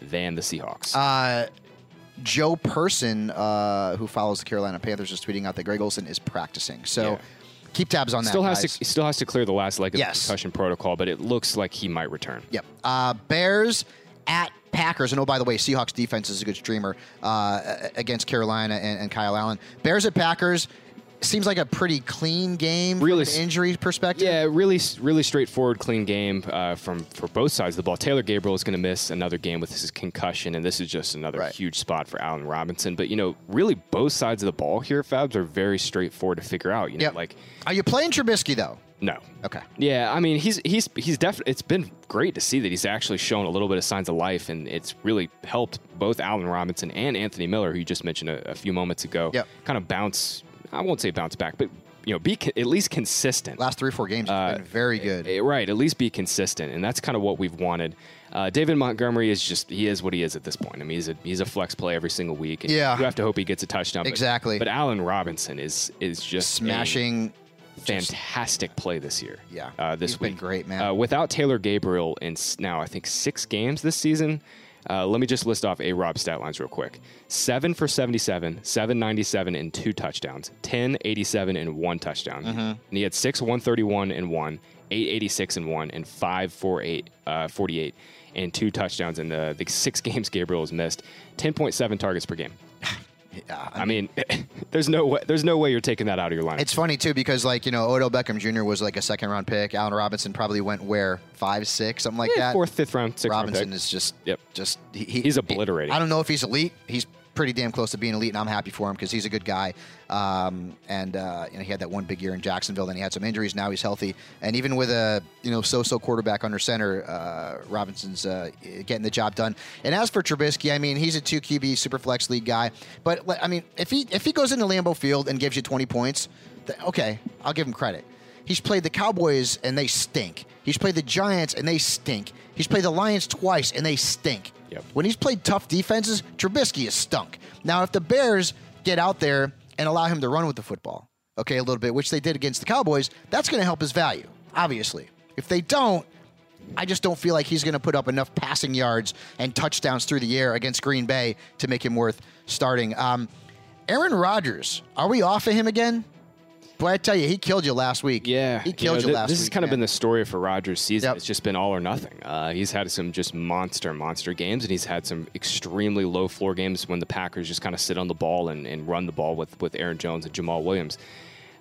than the Seahawks. Uh, Joe Person, uh, who follows the Carolina Panthers, is tweeting out that Greg Olsen is practicing. So Yeah. keep tabs on that. still has guys. to still has to clear the last leg of Yes. the concussion protocol, but it looks like he might return. Yep. Uh, Bears at Packers. And oh, by the way, Seahawks defense is a good streamer uh, against Carolina and, and Kyle Allen. Bears at Packers seems like a pretty clean game Really from an injury perspective. Yeah, really, really straightforward, clean game uh, from for both sides of the ball. Taylor Gabriel is going to miss another game with his concussion, and this is just another Right. huge spot for Allen Robinson. But you know, really, both sides of the ball here, Fabs, are very straightforward to figure out. You know, Yep. like Are you playing Trubisky though? No. Okay. Yeah, I mean, he's he's he's definitely. It's been great to see that he's actually shown a little bit of signs of life, and it's really helped both Allen Robinson and Anthony Miller, who you just mentioned a, a few moments ago, Yep. kind of bounce. I won't say bounce back, but you know, be co- at least consistent. Last three four games have been very good. Eh, Right, at least be consistent, and that's kind of what we've wanted. Uh, David Montgomery is just he is what he is at this point. I mean, he's a he's a flex play every single week. And Yeah. you have to hope he gets a touchdown. but- Exactly. But Allen Robinson is is just a Smashing. Fantastic play this year. Yeah. uh, this He's been week. great, man. Uh, without Taylor Gabriel in now I think six games this season. Uh, let me just list off A Rob stat lines real quick. Seven for 77, 797 and two touchdowns, 10, 87 and one touchdown. Mm-hmm. And he had six, 131 and one, 886 and one, and five, four, eight, uh, 48 and two touchdowns in the, the six <laughs> games Gabriel has missed. 10.7 targets per game. Yeah, I mean, <laughs> there's no way, there's no way you're taking that out of your lineup. It's funny too because like you know Odell Beckham Jr. was like a second round pick. Allen Robinson probably went where five, six, something like Yeah, that. fourth, fifth round, sixth round Robinson pick. is just Yep. just he, he- He's obliterating. I don't know if he's elite. He's pretty damn close to being elite, and I'm happy for him because he's a good guy. Um, and uh, you know, he had that one big year in Jacksonville. Then he had some injuries. Now he's healthy, and even with a you know so-so quarterback under center, uh, Robinson's uh, getting the job done. And as for Trubisky, I mean, he's a two QB super flex league guy. But I mean, if he if he goes into Lambeau Field and gives you 20 points, th- okay, I'll give him credit. He's played the Cowboys and they stink. He's played the Giants and they stink. He's played the Lions twice and they stink. Yep. When he's played tough defenses, Trubisky is stunk. Now, if the Bears get out there and allow him to run with the football, okay, a little bit, which they did against the Cowboys, that's going to help his value, obviously. If they don't, I just don't feel like he's going to put up enough passing yards and touchdowns through the air against Green Bay to make him worth starting. Um, Aaron Rodgers, are we off of him again? Boy, I tell you, he killed you last week. Yeah, he killed you, know, th- last This week. has kind of been the story for Rodgers' season. Yep. It's just been all or nothing. Uh, he's had some just monster, monster games, and he's had some extremely low floor games when the Packers just kind of sit on the ball and, and run the ball with with Aaron Jones and Jamaal Williams.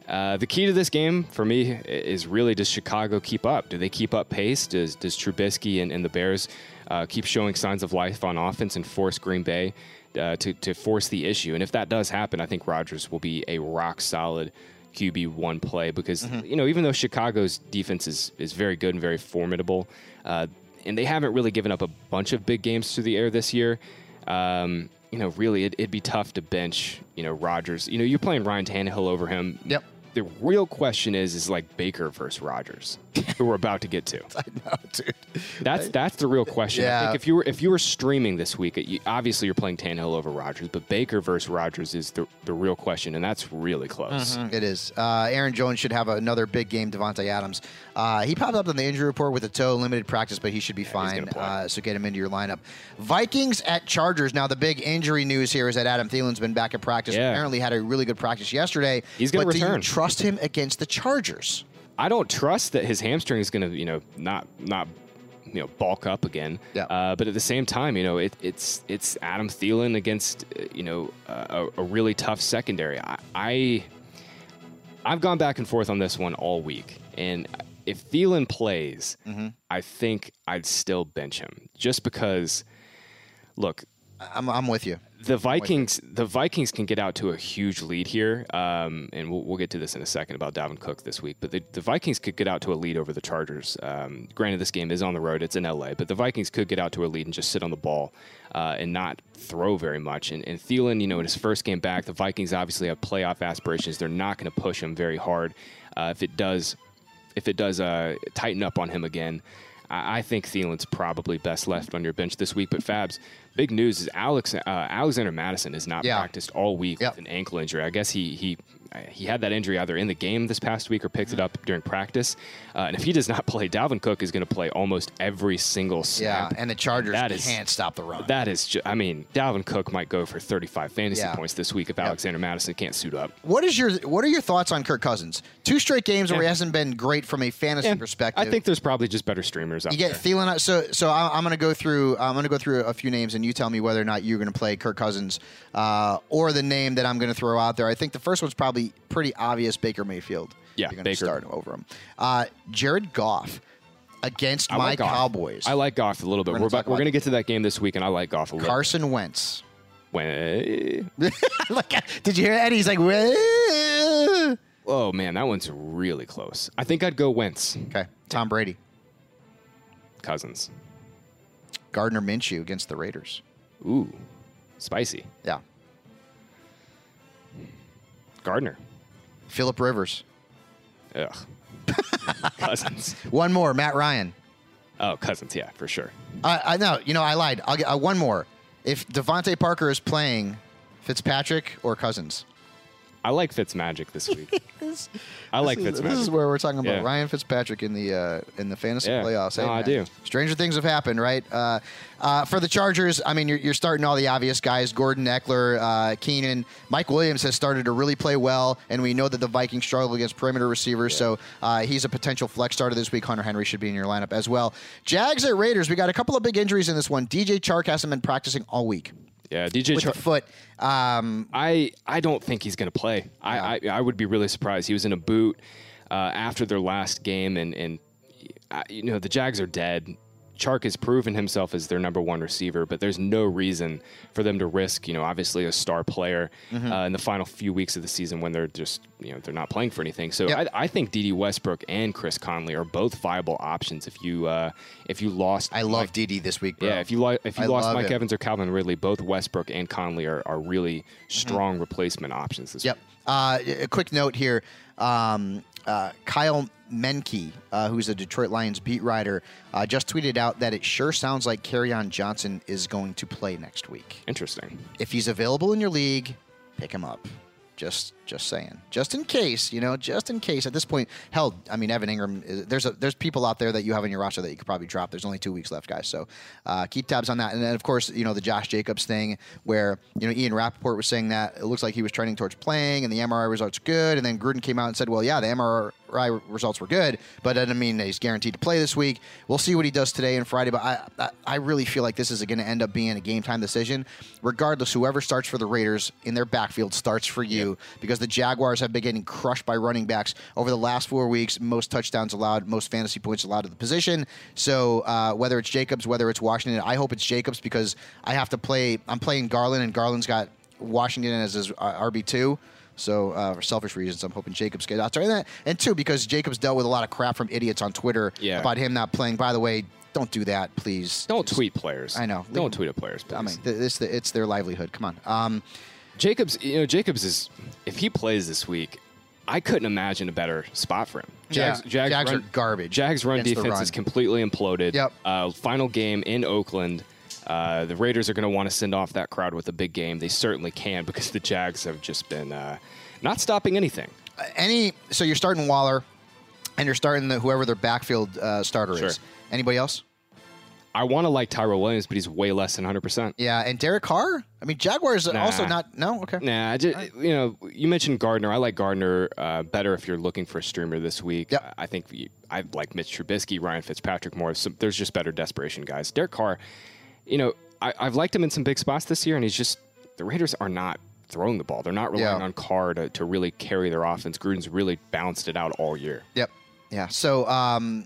Uh, the key to this game for me is really does Chicago keep up? Do they keep up pace? Does does Trubisky and, and the Bears uh, keep showing signs of life on offense and force Green Bay uh, to to force the issue? And if that does happen, I think Rodgers will be a rock solid QB one play because Mm-hmm. you know even though Chicago's defense is is very good and very formidable, uh, and they haven't really given up a bunch of big games through the air this year. Um, you know, really, it, it'd be tough to bench. You know, Rodgers. You know, you're playing Ryan Tannehill over him. Yep. The real question is is like Baker versus Rodgers, who we're about to get to. <laughs> I know, dude. That's that's the real question. I Yeah. think if you were if you were streaming this week, you, obviously you're playing Tannehill over Rodgers, but Baker versus Rodgers is the the real question, and that's really close. It is. Uh, Aaron Jones should have another big game. Davante Adams. Uh, he popped up on the injury report with a toe, limited practice, but he should be fine. Uh, so get him into your lineup. Vikings at Chargers. Now the big injury news here is that Adam Thielen's been back at practice. Yeah. Apparently had a really good practice yesterday. He's gonna but Do return. trust him against the Chargers? I don't trust that his hamstring is going to, you know, not not you know bulk up again. Yeah. Uh, but at the same time, you know, it, it's it's Adam Thielen against uh, you know a, a really tough secondary. I, I I've gone back and forth on this one all week, and if Thielen plays, Mm-hmm. I think I'd still bench him just because. Look, I'm, I'm with you. The Vikings, the Vikings can get out to a huge lead here, um, and we'll, we'll get to this in a second about Dalvin Cook this week. But the, the Vikings could get out to a lead over the Chargers. Um, granted, this game is on the road; it's in LA, but the Vikings could get out to a lead and just sit on the ball uh, and not throw very much. And, and Thielen, you know, in his first game back, the Vikings obviously have playoff aspirations. They're not going to push him very hard. Uh, if it does, if it does uh, tighten up on him again, I, I think Thielen's probably best left on your bench this week. But Fabs, big news is Alex uh, Alexander Mattison has not Yeah. practiced all week Yep. with an ankle injury. I guess he he he had that injury either in the game this past week or picked Mm-hmm. it up during practice. Uh, and if he does not <laughs> play, Dalvin Cook is going to play almost every single snap. Yeah, and the Chargers That is- can't stop the run. That is, ju- I mean, Dalvin Cook might go for 35 fantasy Yeah. points this week if Alexander Mattison can't suit up. what is your What are your thoughts on Kirk Cousins? Two straight games where he hasn't been great from a fantasy Yeah, perspective. I think there's probably just better streamers out You get there. Thielen. So, so I'm going to go through. I'm going to go through a few names, and you tell me whether or not you're going to play Kirk Cousins uh, or the name that I'm going to throw out there. I think the first one's probably pretty obvious. Baker Mayfield. Yeah, you're going to start over him. Uh, Jared Goff against I my like Goff. Cowboys. I like Goff a little bit. We're We're, gonna about, we're going to get to that game this week, and I like Goff a little. Carson Wentz. When, <laughs> did you hear Eddie? He's like, "Wah." oh man, that one's really close. I think I'd go Wentz, okay. Tom Brady, Cousins. Gardner Minshew against the Raiders. Ooh, spicy. Yeah. Gardner. Philip Rivers. Ugh. <laughs> Cousins. One more. Matt Ryan. Oh, Cousins. Yeah, for sure. I, I know. You know, I lied. I'll get uh, one more. If DeVante Parker is playing, Fitzpatrick or Cousins. I like Fitzmagic this week. <laughs> I like this is, Fitzmagic. this is where we're talking about Yeah. Ryan Fitzpatrick in the uh, in the fantasy Yeah. playoffs. No, I do. Stranger things have happened, right? Uh, uh, for the Chargers, I mean, you're, you're starting all the obvious guys: Gordon Ekeler, uh, Keenan, Mike Williams has started to really play well, and we know that the Vikings struggle against perimeter receivers. So uh, he's a potential flex starter this week. Hunter Henry should be in your lineup as well. Jags at Raiders. We got a couple of big injuries in this one. DJ Chark hasn't been practicing all week yeah, DJ with Char- the foot. Um, I I don't think he's going to play. I, I I would be really surprised. He was in a boot uh, after their last game, and and uh, you know the Jags are dead. Chark has proven himself as their number one receiver, but there's no reason for them to risk, you know, obviously a star player Mm-hmm. uh, in the final few weeks of the season when they're just, you know, they're not playing for anything. So Yep. I, I think Dede Westbrook and Chris Conley are both viable options if you uh, if you lost. I love Dede this week, bro. yeah, if you li- if you I lost Mike him. Evans or Calvin Ridley, both Westbrook and Conley are, are really strong replacement options this Yep. week. Uh, a quick note here. Um, uh, Kyle Menke, uh, who's a Detroit Lions beat writer, uh, just tweeted out that it sure sounds like Kerryon Johnson is going to play next week. Interesting. If he's available in your league, pick him up. Just, just saying. Just in case, you know, just in case. At this point, hell, I mean, Evan Engram. Is, there's a, there's people out there that you have in your roster that you could probably drop. There's only two weeks left, guys. So uh, keep tabs on that. And then, of course, you know the Josh Jacobs thing, where you know Ian Rapoport was saying that it looks like he was trending towards playing, and the MRI results good. And then Gruden came out and said, well, yeah, the MRI results were good, but that doesn't mean that he's guaranteed to play this week. We'll see what he does today and Friday. But I, I, I really feel like this is going to end up being a game time decision. Regardless, whoever starts for the Raiders in their backfield starts for you because the Jaguars have been getting crushed by running backs over the last four weeks. Most touchdowns allowed, most fantasy points allowed to the position. So uh, whether it's Jacobs, whether it's Washington, I hope it's Jacobs because I have to play. I'm playing Garlin, and Garlin's got Washington as his uh, RB two. So uh, for selfish reasons, I'm hoping Jacobs gets out there. And, that, and two, because Jacobs dealt with a lot of crap from idiots on Twitter Yeah. about him not playing. By the way, don't do that, please. Don't tweet players. I know. Don't tweet at players. Please. I mean, th- this it's their livelihood. Come on. Um, Jacobs, you know, Jacobs is if he plays this week, I couldn't imagine a better spot for him. Jags, Yeah, Jags, Jags run, are garbage Jags run defense run. is completely imploded. Yep. Uh, final game in Oakland. Uh, the Raiders are going to want to send off that crowd with a big game. They certainly can because the Jags have just been uh, not stopping anything. Any so you're starting Waller, and you're starting the, whoever their backfield uh, starter Sure. is. Anybody else? I want to like Tyrell Williams, but he's way less than 100%. Yeah, and Derek Carr. I mean, Jaguars Nah. also not. No, okay. Nah, I just, you know, you mentioned Gardner. I like Gardner uh, better if you're looking for a streamer this week. Yep. I think I like Mitch Trubisky, Ryan Fitzpatrick more. There's just better desperation guys. Derek Carr, you know, I, I've liked him in some big spots this year, and he's just the Raiders are not throwing the ball. They're not relying Yeah. on Carr to, to really carry their offense. Gruden's really balanced it out all year. Yep. Yeah. So um,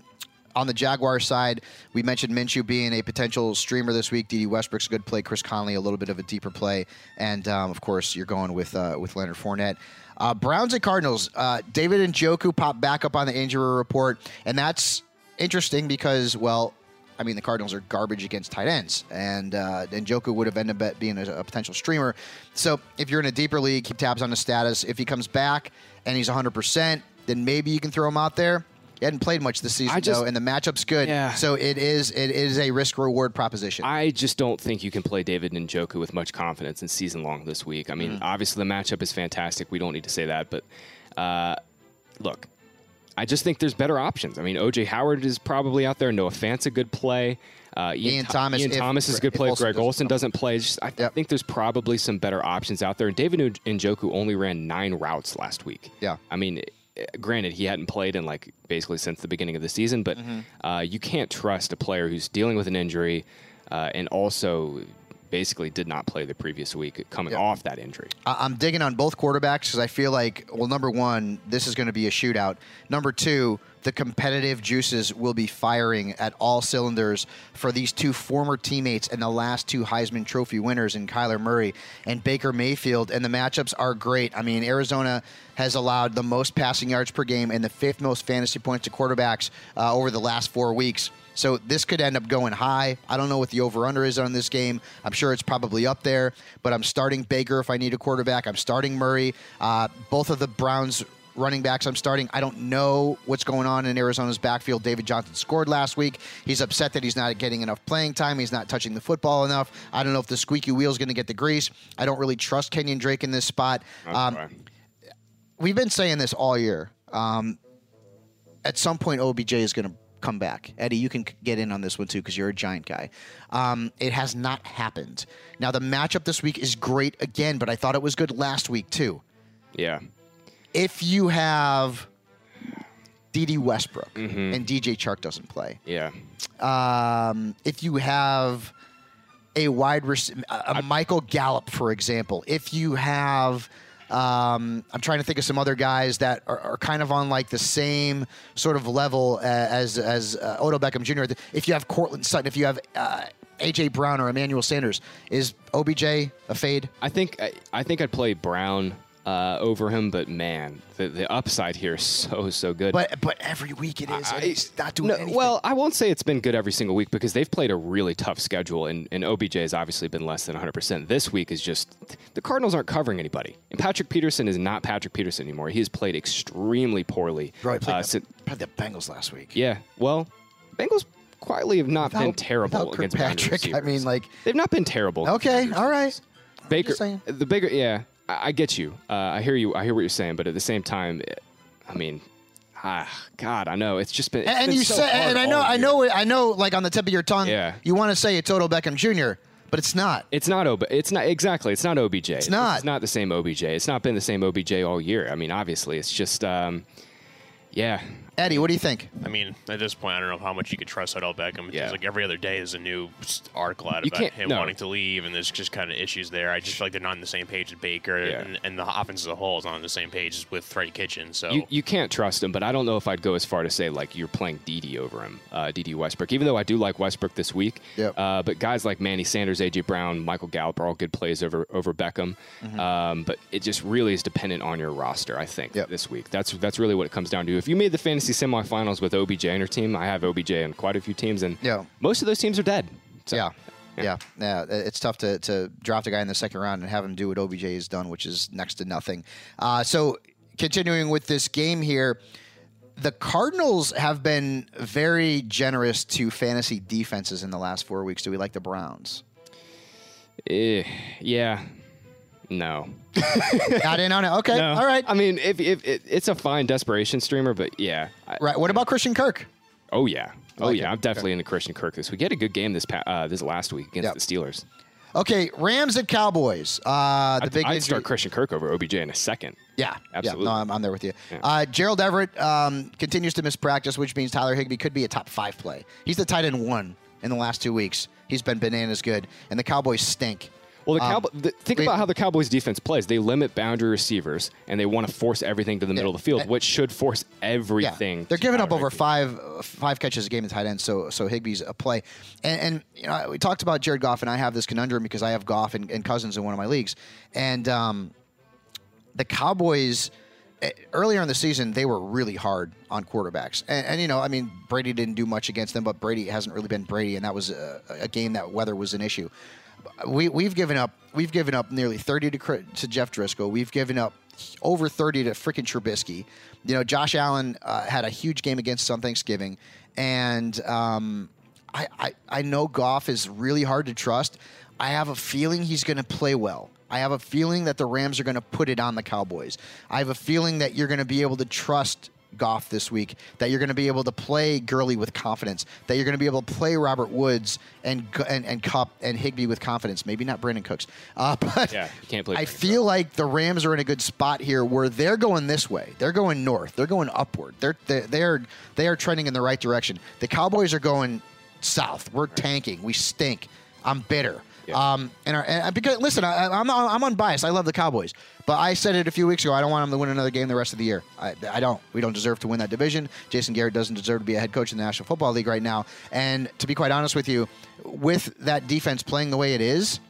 on the Jaguar side, we mentioned Minshew being a potential streamer this week. Dede Westbrook's a good play. Chris Conley a little bit of a deeper play, and um, of course you're going with uh, with Leonard Fournette. Uh, Browns and Cardinals. Uh, David Njoku popped back up on the injury report, and that's interesting because well. I mean, the Cardinals are garbage against tight ends, and uh, Njoku would have ended up being a, a potential streamer. So, if you're in a deeper league, keep tabs on his status. If he comes back and he's 100%, then maybe you can throw him out there. He hadn't played much this season, just- though, and the matchup's good. Yeah. So it is it is a risk reward proposition. I just don't think you can play David Njoku with much confidence in season long this week. I mean, obviously the matchup is fantastic. We don't need to say that, but uh, look, I just think there's better options. I mean, OJ Howard is probably out there. Noah Fant's a good play. Uh, Ian, Ian Thomas, Ian if- Thomas is a good play. Olsen Greg Olsen doesn't play. Just, I Yep. think there's probably some better options out there. And David Njoku only ran nine routes last week. Yeah. I mean, eh, granted, he hadn't played in like basically since the beginning of the season, but Mm-hmm. uh, you can't trust a player who's dealing with an injury uh, and also basically did not play the previous week coming off that injury. I'm digging on both quarterbacks because I feel like, well, number one, this is going to be a shootout. Number two, the competitive juices will be firing at all cylinders for these two former teammates and the last two Heisman Trophy winners in Kyler Murray and Baker Mayfield. And the matchups are great. I mean, Arizona has allowed the most passing yards per game and the fifth most fantasy points to quarterbacks uh, over the last four weeks. So this could end up going high. I don't know what the over under is on this game. I'm sure it's probably up there, but I'm starting Baker if I need a quarterback. I'm starting Murray. Uh, both of the Browns running backs I'm starting. I don't know what's going on in Arizona's backfield. David Johnson scored last week. He's upset that he's not getting enough playing time. He's not touching the football enough. I don't know if the squeaky wheel is going to get the grease. I don't really trust Kenyon Drake in this spot. Um, we've been saying this all year. Um, at some point, OBJ is going to come back. Eddie, you can get in on this one too because you're a giant guy. Um, it has not happened. Now, the matchup this week is great again, but I thought it was good last week too. Yeah. If you have Dede Westbrook Mm-hmm. and DJ Chark doesn't play, Yeah. um, if you have a wide rec- a a Michael Gallup, for example, if you have, um, I'm trying to think of some other guys that are, are kind of on like the same sort of level uh, as as uh, Odo Beckham Jr. If you have Courtland Sutton, if you have uh, AJ Brown or Emmanuel Sanders, is OBJ a fade? I think I, I think I'd play Brown uh, over him, but man, the, the upside here is so so good. But but every week it is. I- it's not doing no, anything. Well, I won't say it's been good every single week because they've played a really tough schedule, and, and OBJ has obviously been less than 100%. This week is just the Cardinals aren't covering anybody, and Patrick Peterson is not Patrick Peterson anymore. He has played extremely poorly. Bro, I played, uh, the, the Bengals last week. yeah, well, Bengals quietly have not been terrible against Patrick. I mean, like- they've not been terrible. Okay, all right. Baker, saying. the bigger, yeah, I, I get you. Uh, I hear you. I hear what you're saying, but at the same time, eh, I mean, ah, God, I know it's just been. it's and been you so say, hard and I know, I know, I know, like on the tip of your tongue, Yeah. you want to say it's Odell Beckham Jr., but it's not. It's not OB. It's not exactly. It's not OBJ. It's not. It's not the same OBJ. It's not been the same OBJ all year. I mean, obviously, it's just, um, yeah. Eddie, what do you think? I mean, at this point, I don't know how much you could trust Odell Beckham. Because Yeah. like every other day is a new article out You about can't- him no. wanting to leave, and there's just kind of issues there. I just feel like they're not on the same page as Baker, Yeah. and, and the offense as a whole is not on the same page as with Freddie Kitchen. So You, you can't trust him, but I don't know if I'd go as far to say like you're playing Dede over him, uh, Dede Westbrook. Even though I do like Westbrook this week, Yep. uh, but guys like Manny Sanders, AJ Brown, Michael Gallup are all good plays over over Beckham. Um, but it just really is dependent on your roster. I think Mm-hmm. Yep. this week. That's that's really what it comes down to. If you made the fantasy semifinals with OBJ on your team, I have OBJ on quite a few teams, and Yeah. most of those teams are dead. So, yeah. yeah, yeah, It's tough to, to draft a guy in the second round and have him do what OBJ has done, which is next to nothing. Uh, so continuing with this game here, the Cardinals have been very generous to fantasy defenses in the last four weeks. Do we like the Browns? Eh, yeah. No. <laughs> Not in on it. Okay. No. All right. I mean, if, if it, it's a fine desperation streamer, but yeah. I- Right. What about Christian Kirk? oh yeah. Oh like yeah. it. I'm definitely into Christian Kirk this week. He had a good game this pa- uh, this last week against Yep. the Steelers. Okay, Rams and Cowboys. Uh, the I'd, big I'd injury- start Christian Kirk over OBJ in a second. Yeah, Absolutely. Yeah, no, I'm, I'm there with you. Yeah. Uh, Gerald Everett um, continues to miss practice, which means Tyler Higbee could be a top five play. He's the tight end one in the last two weeks. He's been bananas good, and the Cowboys stink. Well, the Um, Cowboy, the, think about how the Cowboys defense plays. They limit boundary receivers, and they want to force everything to the middle of the field, which should force Yeah, everything. they're giving up over five five catches a game in tight end, so so Higbee's a play. And, and you know, we talked about Jared Goff, and I have this conundrum because I have Goff and, and Cousins in one of my leagues, and um, the Cowboys eh, earlier in the season they were really hard on quarterbacks, and, and you know, I mean, Brady didn't do much against them, but Brady hasn't really been Brady, and that was a, a game that weather was an issue. We we've given up we've given up nearly thirty to to Jeff Driskel. We've given up over thirty to freaking Trubisky. You know, Josh Allen uh, had a huge game against us on Thanksgiving, and um, I, I I know Goff is really hard to trust. I have a feeling he's going to play well. I have a feeling that the Rams are going to put it on the Cowboys. I have a feeling that you're going to be able to trust Goff this week, that you're going to be able to play Gurley with confidence, that you're going to be able to play Robert Woods and and, and Kupp and Higbee with confidence. Maybe not Brandin Cooks, uh, <laughs> but Yeah, can't play I feel like the Rams are in a good spot here, where they're going this way. They're going north. They're going upward. They're they're they're, they are trending in the right direction. The Cowboys are going south. We're tanking. We stink. I'm bitter. Yeah. Um, and, our, and because listen, I, I'm I'm unbiased. I love the Cowboys, but I said it a few weeks ago. I don't want them to win another game the rest of the year. I, I don't. We don't deserve to win that division. Jason Garrett doesn't deserve to be a head coach in the National Football League right now. And to be quite honest with you, with that defense playing the way it is,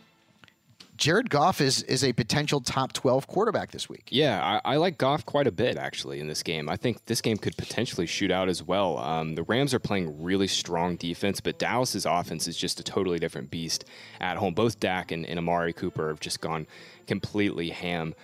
Jared Goff is is a potential top 12 quarterback this week. Yeah, I, I like Goff quite a bit actually in this game. I think this game could potentially shoot out as well. Um, the Rams are playing really strong defense, but Dallas's offense is just a totally different beast at home. Both Dak and, and Amari Cooper have just gone completely ham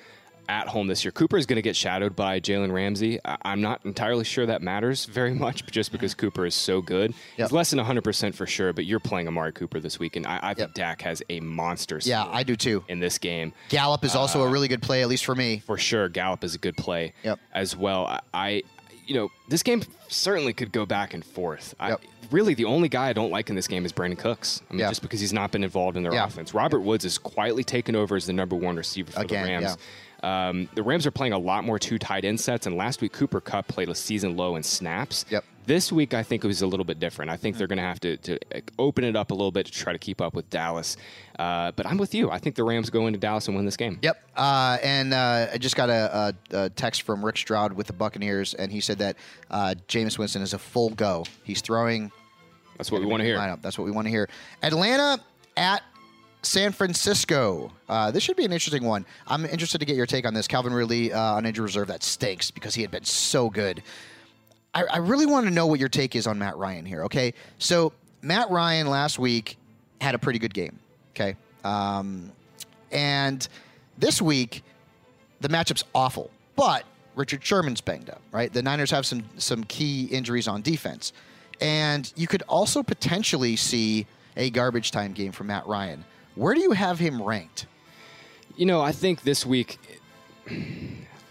at home this year. Cooper is going to get shadowed by Jalen Ramsey. I, I'm not entirely sure that matters very <laughs> much, just because Cooper is so good. Yep. He's less than 100% for sure, but you're playing Amari Cooper this week, and I, I think Yep. Dak has a monster Yeah, I do too. in this game Gallup is also Uh, a really good play, at least for me. for sure. Gallup is a good play Yep. as well. I, I, you know, this game certainly could go back and forth. Yep. I, really, the only guy I don't like in this game is Brandin Cooks. I mean, Yeah. just because he's not been involved in their Yeah. offense. Robert Woods is quietly taken over as the number one receiver for Again, the Rams. Um, the Rams are playing a lot more two tight end sets, and last week Cooper Kupp played a season low in snaps. Yep. This week, I think it was a little bit different. I think they're going to have to, to open it up a little bit to try to keep up with Dallas. Uh, but I'm with you. I think the Rams go into Dallas and win this game. Yep. Uh, and uh, I just got a, a, a text from Rick Stroud with the Buccaneers, and he said that uh, Jameis Winston is a full go. He's throwing That's what we want to hear. lineup. That's what we want to hear. Atlanta at San Francisco. Uh, this should be an interesting one. I'm interested to get your take on this. Calvin Ridley uh, on injured reserve. That stinks because he had been so good. I, I really want to know what your take is on Matt Ryan here. Okay, so Matt Ryan last week had a pretty good game. Okay, um, and this week the matchup's awful, but Richard Sherman's banged up. Right, the Niners have some some key injuries on defense, and you could also potentially see a garbage time game from Matt Ryan. Where do you have him ranked? You know, I think this week,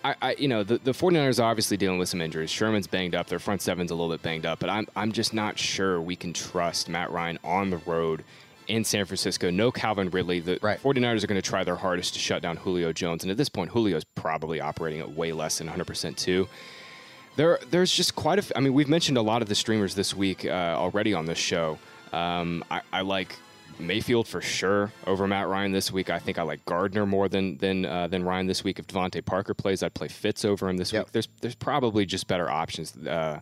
I, I you know, the, the 49ers are obviously dealing with some injuries. Sherman's banged up. Their front seven's a little bit banged up, but I'm, I'm just not sure we can trust Matt Ryan on the road in San Francisco. No Calvin Ridley. The Right. 49ers are going to try their hardest to shut down Julio Jones. And at this point, Julio's probably operating at way less than 100% too. There, there's just quite a. F- I mean, we've mentioned a lot of the streamers this week uh, already on this show. Um, I, I like Mayfield for sure over Matt Ryan this week. I think I like Gardner more than than uh, than Ryan this week. If DeVante Parker plays, I'd play Fitz over him this Yep. week. There's there's probably just better options uh,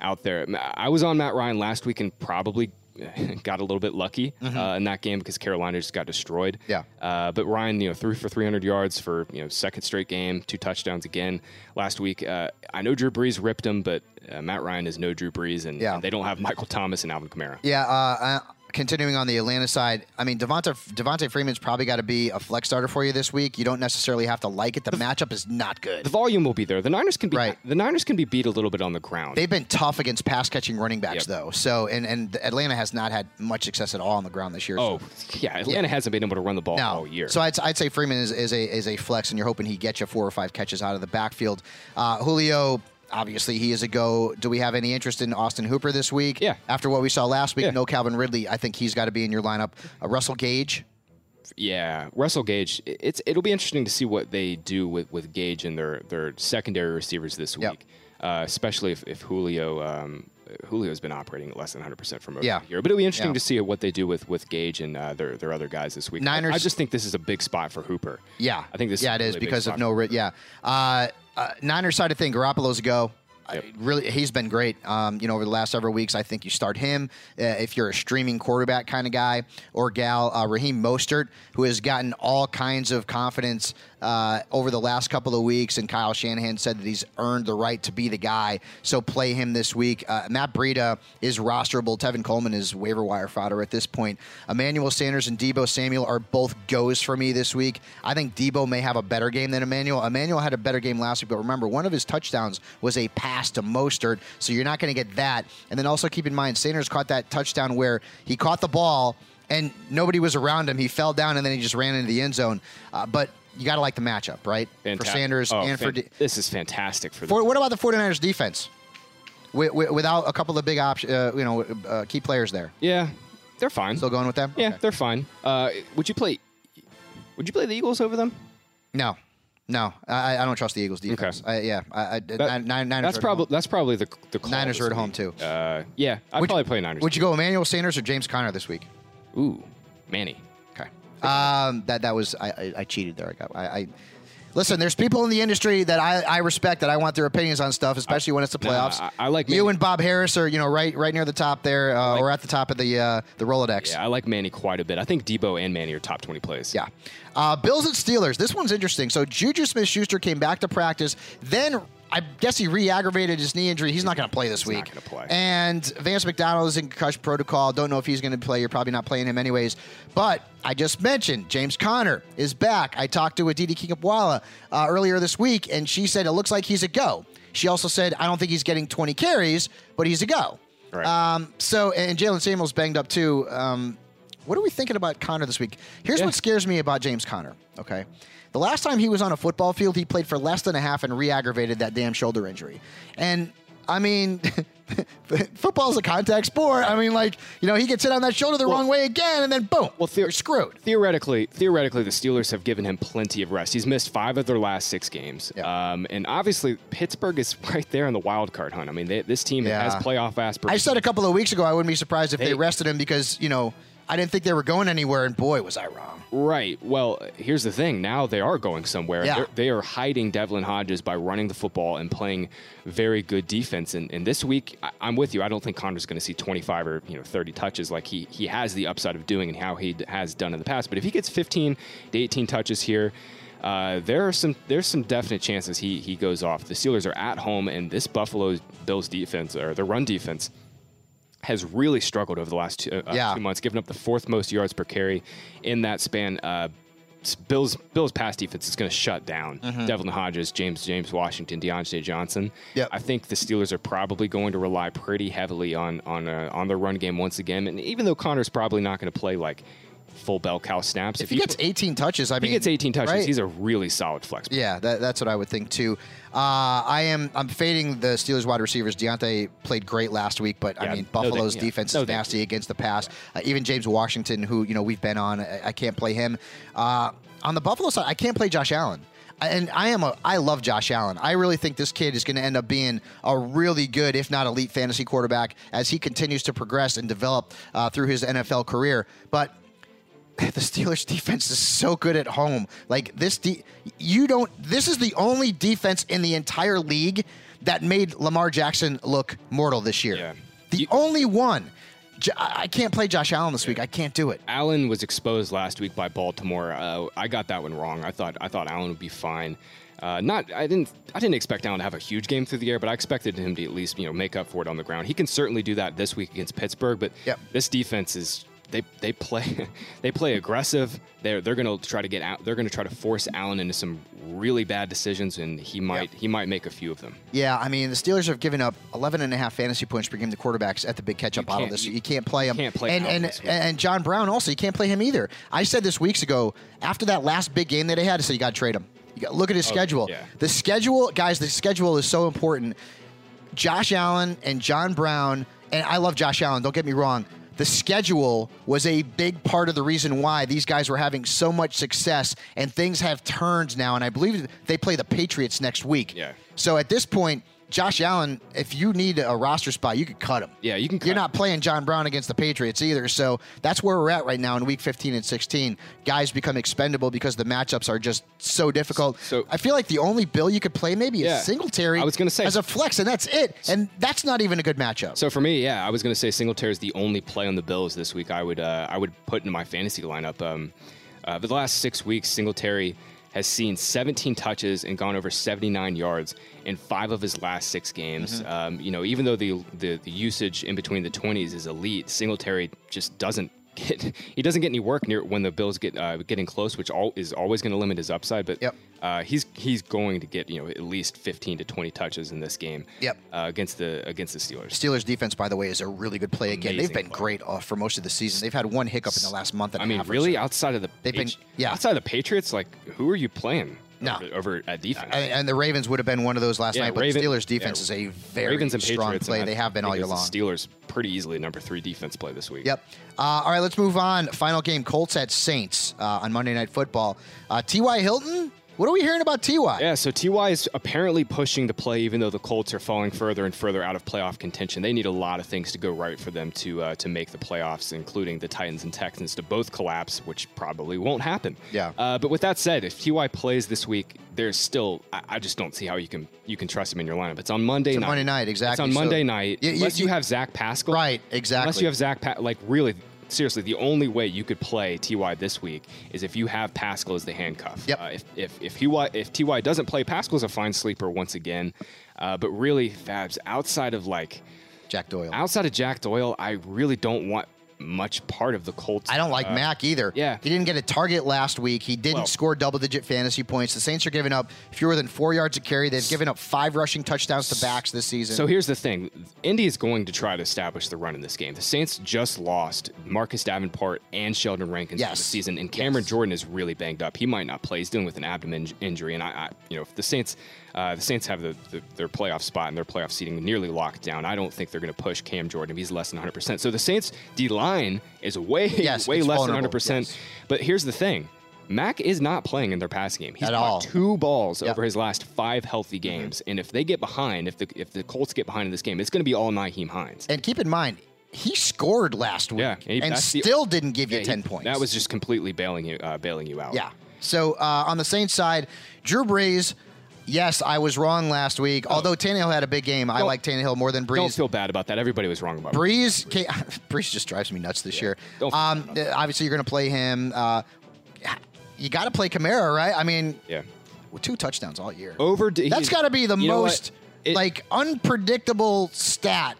out there. I was on Matt Ryan last week and probably <laughs> got a little bit lucky uh, in that game because Carolina just got destroyed. Yeah. Uh, but Ryan, you know, threw for 300 yards for you know second straight game, two touchdowns again last week. Uh, I know Drew Brees ripped him, but uh, Matt Ryan is no Drew Brees, and, Yeah. and they don't have Michael Thomas and Alvin Kamara. Yeah, uh, I, continuing on the Atlanta side, I mean Devonta Devonta Freeman's probably got to be a flex starter for you this week. You don't necessarily have to like it. The, matchup is not good. The volume will be there. The Niners can be Right. the Niners can be beat a little bit on the ground. They've been tough against pass catching running backs Yep. though. So and and Atlanta has not had much success at all on the ground this year. oh, so. yeah. Atlanta hasn't been able to run the ball No. all year. So I'd, I'd say Freeman is, is a is a flex, and you're hoping he gets you four or five catches out of the backfield. Uh, Julio, obviously, he is a go. Do we have any interest in Austin Hooper this week? Yeah. After what we saw last week, Yeah. no Calvin Ridley. I think he's got to be in your lineup. Uh, Russell Gage. Yeah, Russell Gage. It's it'll be interesting to see what they do with, with Gage and their their secondary receivers this Yep. week, uh, especially if, if Julio um, Julio's been operating at less than 100 percent for most Yeah. of the year. But it'll be interesting Yeah. to see what they do with with Gage and uh, their their other guys this week. Niners- I just think this is a big spot for Hooper. Yeah, I think this. Yeah, is it is really big because of no. Ri- yeah, uh, Niners side of thing. Garoppolo's a go. Yep. I really, he's been great. Um, you know, over the last several weeks, I think you start him uh, if you're a streaming quarterback kind of guy or gal. Uh, Raheem Mostert, who has gotten all kinds of confidence uh, over the last couple of weeks, and Kyle Shanahan said that he's earned the right to be the guy. So play him this week. Uh, Matt Breida is rosterable. Tevin Coleman is waiver wire fodder at this point. Emmanuel Sanders and Deebo Samuel are both goes for me this week. I think Deebo may have a better game than Emmanuel. Emmanuel had a better game last week, but remember, one of his touchdowns was a pass to Mostert, so you're not going to get that. And then also keep in mind, Sanders caught that touchdown where he caught the ball and nobody was around him. He fell down and then he just ran into the end zone. Uh, but you got to like the matchup, right? Fanta- For Sanders oh, and for. this is fantastic for, for what about the 49ers defense? Wi- wi- without a couple of big options, uh, you know, uh, key players there. yeah. They're fine. Still going with them? yeah, Okay. they're fine. Uh, would you play? Would you play the Eagles over them? No, no, I, I don't trust the Eagles defense. I, yeah, I, I, That- nine, nine, Niners that's probably that's probably the the Niners are at home, too. Uh, yeah, I'd Would you- probably play Niners. Would you go Emmanuel Sanders or James Conner this week? Ooh, Manny. Um, that that was I, I, I cheated there. I got I, I listen. There's people in the industry that I, I respect that I want their opinions on stuff, especially when it's the playoffs. I- I like you Manny. and Bob Harris are you know right right near the top there, uh, like- or at the top of the uh, the Rolodex. Yeah, I like Manny quite a bit. I think Deebo and Manny are top 20 plays. Yeah. Uh, Bills and Steelers. This one's interesting. So Juju Smith Schuster came back to practice. Then I guess he re aggravated his knee injury. He's not going to play this He's week. not gonna play. And Vance McDonald is in concussion protocol. Don't know if he's going to play. You're probably not playing him anyways. But I just mentioned James Conner is back. I talked to Aditi Kinkhabwala uh, earlier this week, and she said it looks like he's a go. She also said, I don't think he's getting 20 carries, but he's a go. Right. Um, so, and Jaylen Samuels banged up too. Um, what are we thinking about Conner this week? Here's Yeah. what scares me about James Conner. Okay. The last time he was on a football field, he played for less than a half and re aggravated that damn shoulder injury. And I mean, <laughs> football is a contact sport. I mean, like, you know, he gets hit on that shoulder the Well- wrong way again, and then boom, Well, theo- you're screwed. Theoretically, theoretically, the Steelers have given him plenty of rest. He's missed five of their last six games, Yeah. um, and obviously Pittsburgh is <laughs> right there in the wild card hunt. I mean, they, this team has Yeah. aspirations. I said a couple of weeks ago I wouldn't be surprised if they, They- rested him because, you know, I didn't think they were going anywhere, and boy, was I wrong. Right. Well, here's the thing. Now they are going somewhere. Yeah. They're, they are hiding Devlin Hodges by running the football and playing very good defense. And, and this week, I, I'm with you. I don't think Conner's going to see 25 or you know 30 touches like he he has the upside of doing and how he d- has done in the past. But if he gets 15 to 18 touches here. Uh, there are some there's some definite chances he he goes off. The Steelers are at home, and this Buffalo Bills defense or the run defense has really struggled over the last two, uh, Yeah. two months, giving up the fourth most yards per carry in that span. Uh, Bills Bills pass defense is going to shut down Devlin Hodges, James James Washington, Diontae Johnson. Mm-hmm. Yep. I think the Steelers are probably going to rely pretty heavily on on uh, on their run game once again. And even though Conner's probably not going to play like full bell cow snaps, If he gets 18 touches, I if mean, he gets 18 touches, right? he's a really solid flex. Yeah, that, that's what I would think too. Uh, I am I'm fading the Steelers wide receivers. Diontae played great last week, but I Yeah, mean no thank- Buffalo's yeah. defense No is nasty against the pass. Uh, even James Washington, who you know we've been on, I, I can't play him. Uh, on the Buffalo side, I can't play Josh Allen. And I am a I love Josh Allen. I really think this kid is going to end up being a really good, if not elite, fantasy quarterback as he continues to progress and develop uh, through his NFL career. But the Steelers defense is so good at home. Like this, de- you don't. This is the only defense in the entire league that made Lamar Jackson look mortal this year. Yeah. The You- only one. I can't play Josh Allen this week. I can't do it. Allen was exposed last week by Baltimore. Uh, I got that one wrong. I thought I thought Allen would be fine. Uh, not I didn't I didn't expect Allen to have a huge game through the air, but I expected him to at least you know make up for it on the ground. He can certainly do that this week against Pittsburgh. But Yep. this defense is they they play <laughs> they play aggressive. They're they're going to try to get out. They're going to try to force Allen into some really bad decisions, and he might he might make a few of them. Yeah, I mean, the Steelers have given up 11 and a half fantasy points per game to quarterbacks at the big catch-up bottle this you- You can't play him. can't play and, and, and John Brown also, you can't play him either. I said this weeks ago, after that last big game that they had, I said you got to trade him. You got, look at his oh, schedule. yeah. The schedule, guys, the schedule is so important. Josh Allen and John Brown, and I love Josh Allen, don't get me wrong. The schedule was a big part of the reason why these guys were having so much success, and things have turned now. And I believe they play the Patriots next week. Yeah. So at this point, Josh Allen, if you need a roster spot, you could cut him. Yeah, you can You're not playing John Brown against the Patriots either. So that's where we're at right now in week 15 and 16. Guys become expendable because the matchups are just so difficult. So- I feel like the only bill you could play maybe Yeah. is Singletary I was gonna say- as a flex, and that's it. And that's not even a good matchup. So for me, yeah, I was going to say Singletary is the only play on the Bills this week. I would uh, I would put in my fantasy lineup. Um, uh, for the last six weeks, Singletary has seen 17 touches and gone over 79 yards in five of his last six games. Mm-hmm. Um, you know, even though the, the the usage in between the 20s is elite, Singletary just doesn't. Get, he doesn't get any work near when the Bills get uh, getting close, which all, is always going to limit his upside. But Yep. uh, he's he's going to get you know at least 15 to 20 touches in this game. Yep. Uh, against the against the Steelers. Steelers defense, by the way, is a really good play again. They've been play. great uh, for most of the season. They've had one hiccup in the last month and I a mean, really, so. outside of the They've been- yeah. outside of the Patriots, like who are you playing? No. over, over at defense. And, and the Ravens would have been one of those last Yeah, night, but Raven- the Steelers defense yeah, is a very Ravens and strong Patriots, play. and They have been all year long. Steelers pretty easily number three defense play this week. Yep. Uh, all right, let's move on. Final game: Colts at Saints uh, on Monday Night Football. Uh, T.Y. Hilton. What are we hearing about Ty? Yeah, so Ty is apparently pushing the play, even though the Colts are falling further and further out of playoff contention. They need a lot of things to go right for them to uh, to make the playoffs, including the Titans and Texans to both collapse, which probably won't happen. Yeah. Uh, but with that said, if Ty plays this week, there's still I, I just don't see how you can you can trust him in your lineup. It's on Monday It's night. Monday night, exactly. It's on So- Monday night. You- unless you, you- have Zach Pascal. Right, exactly. Unless you have Zach, pa- like really, seriously, the only way you could play Ty this week is if you have Pascal as the handcuff. Yep. Uh, if if if Ty if Ty doesn't play, Pascal's a fine sleeper once again. Uh, but really, Fabs outside of like Jack Doyle. outside of Jack Doyle, I really don't want much part of the Colts. I don't like uh, Mack either. yeah. He didn't get a target last week. He didn't Well- score double digit fantasy points. The Saints are giving up fewer than four yards a carry. They've given up five rushing touchdowns to backs this season. So here's the thing: Indy is going to try to establish the run in this game. The Saints just lost Marcus Davenport and Sheldon Rankins for the season, and Cameron Yes. Jordan is really banged up. He might not play. He's dealing with an abdomen in- injury, and I, I you know, if the Saints, uh, the Saints have the, the, their playoff spot and their playoff seating nearly locked down. I don't think they're going to push Cam Jordan if he's less than 100. percent So the Saints D line is way Yes, way less than 100. percent yes. But here's the thing. Mack is not playing in their passing game. He's At all. two balls Yep. over his last five healthy games, and if they get behind, if the if the Colts get behind in this game, it's going to be all Nyheim Hines. and keep in mind, he scored last week Yeah, he- and that's the- still didn't give you Yeah, he- 10 points. That was just completely bailing you uh, bailing you out. Yeah. So uh, on the Saints side, Drew Brees. Yes, I was wrong last week. Although Tannehill had a big game, I Oh. Don't- like Tannehill more than Brees. Don't feel bad about that. Everybody was wrong about. Brees, ca- <laughs> Brees just drives me nuts this year. Don't Um, uh, obviously, you're going to play him. Uh, you got to play Kamara, right? I mean, Yeah. with two touchdowns all year. Over. That's got to be the you know what? most It- like unpredictable stat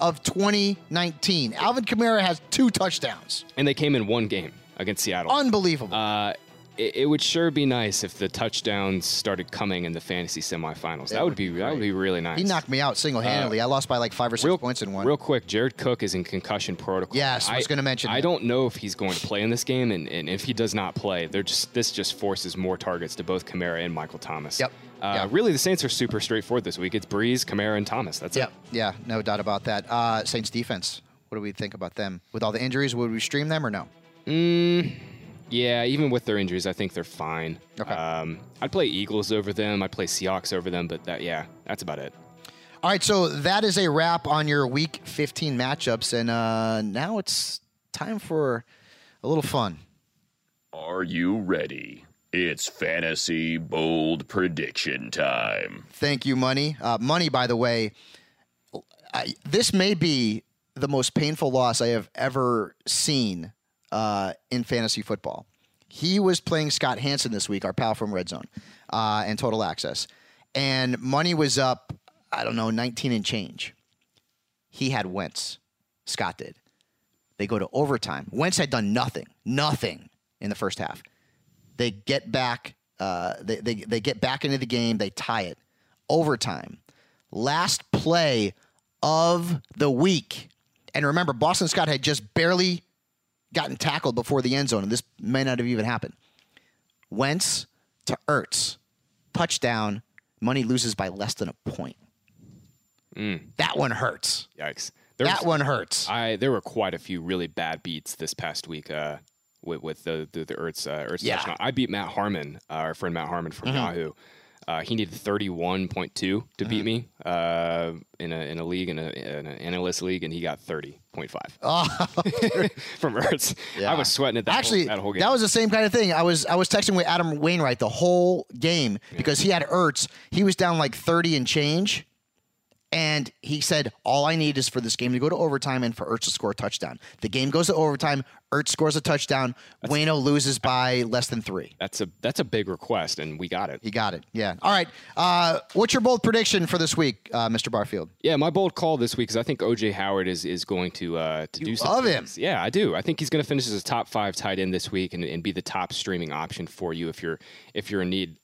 of 2019. Alvin Kamara has two touchdowns. and they came in one game against Seattle. Unbelievable. Uh, it, it would sure be nice if the touchdowns started coming in the fantasy semifinals. That, would be, that would be really nice. he knocked me out single handedly. I lost by like five or six Uh, real, points in one. Real quick, Jared Cook is in concussion protocol. Yes, I was gonna mention I that. don't know if he's going to play in this game, and, and if he does not play, they're just this just forces more targets to both Kamara and Michael Thomas. Yep. Uh, Yeah. Really, the Saints are super straightforward this week. It's Brees, Kamara, and Thomas. That's yeah, it. yeah, no doubt about that. Uh, Saints defense. What do we think about them? With all the injuries, would we stream them or no? Yeah, even with their injuries, I think they're fine. Okay. Um, I'd play Eagles over them. I'd play Seahawks over them, but that yeah, that's about it. All right, so that is a wrap on your Week 15 matchups, and uh, now it's time for a little fun. Are you ready? It's fantasy bold prediction time. Thank you, Money. Uh, Money, by the way, I, this may be the most painful loss I have ever seen uh, in fantasy football. He was playing Scott Hanson this week, our pal from Red Zone, uh, and Total Access, and Money was up, I don't know, 19 and change. He had Wentz. Scott did. They go to overtime. Wentz had done nothing, nothing in the first half. They get back. Uh, they, they they get back into the game. They tie it. Overtime. Last play of the week. And remember, Boston Scott had just barely gotten tackled before the end zone, and this may not have even happened. Wentz to Ertz, touchdown. Money loses by less than a point. That one hurts. Yikes. that one hurts. I there were quite a few really bad beats this past week. Uh, with with the the, the Ertz uh, Ertz Yeah. touchdown. I beat Matt Harmon, uh, our friend Matt Harmon from Mhm. Yahoo. Uh, he needed thirty one point two to Mm-hmm. beat me uh, in a in a league in, a, in an analyst league, and he got thirty point five Oh, <laughs> from Ertz. Yeah. I was sweating it that Actually, whole, that whole game. that was the same kind of thing. I was I was texting with Adam Wainwright the whole game because he had Ertz. He was down like thirty and change, and he said, "All I need is for this game to go to overtime and for Ertz to score a touchdown." The game goes to overtime. Ertz scores a touchdown. Wayno loses by less than three. that's a that's a big request, and we got it. He got it. Yeah. All right. Uh, what's your bold prediction for this week, uh, Mr. Barfield? Yeah, my bold call this week is I think OJ Howard is is going to uh, to do something. I love him. Yeah, I do. I think he's going to finish as a top five tight end this week and, and be the top streaming option for you if you're if you're in need.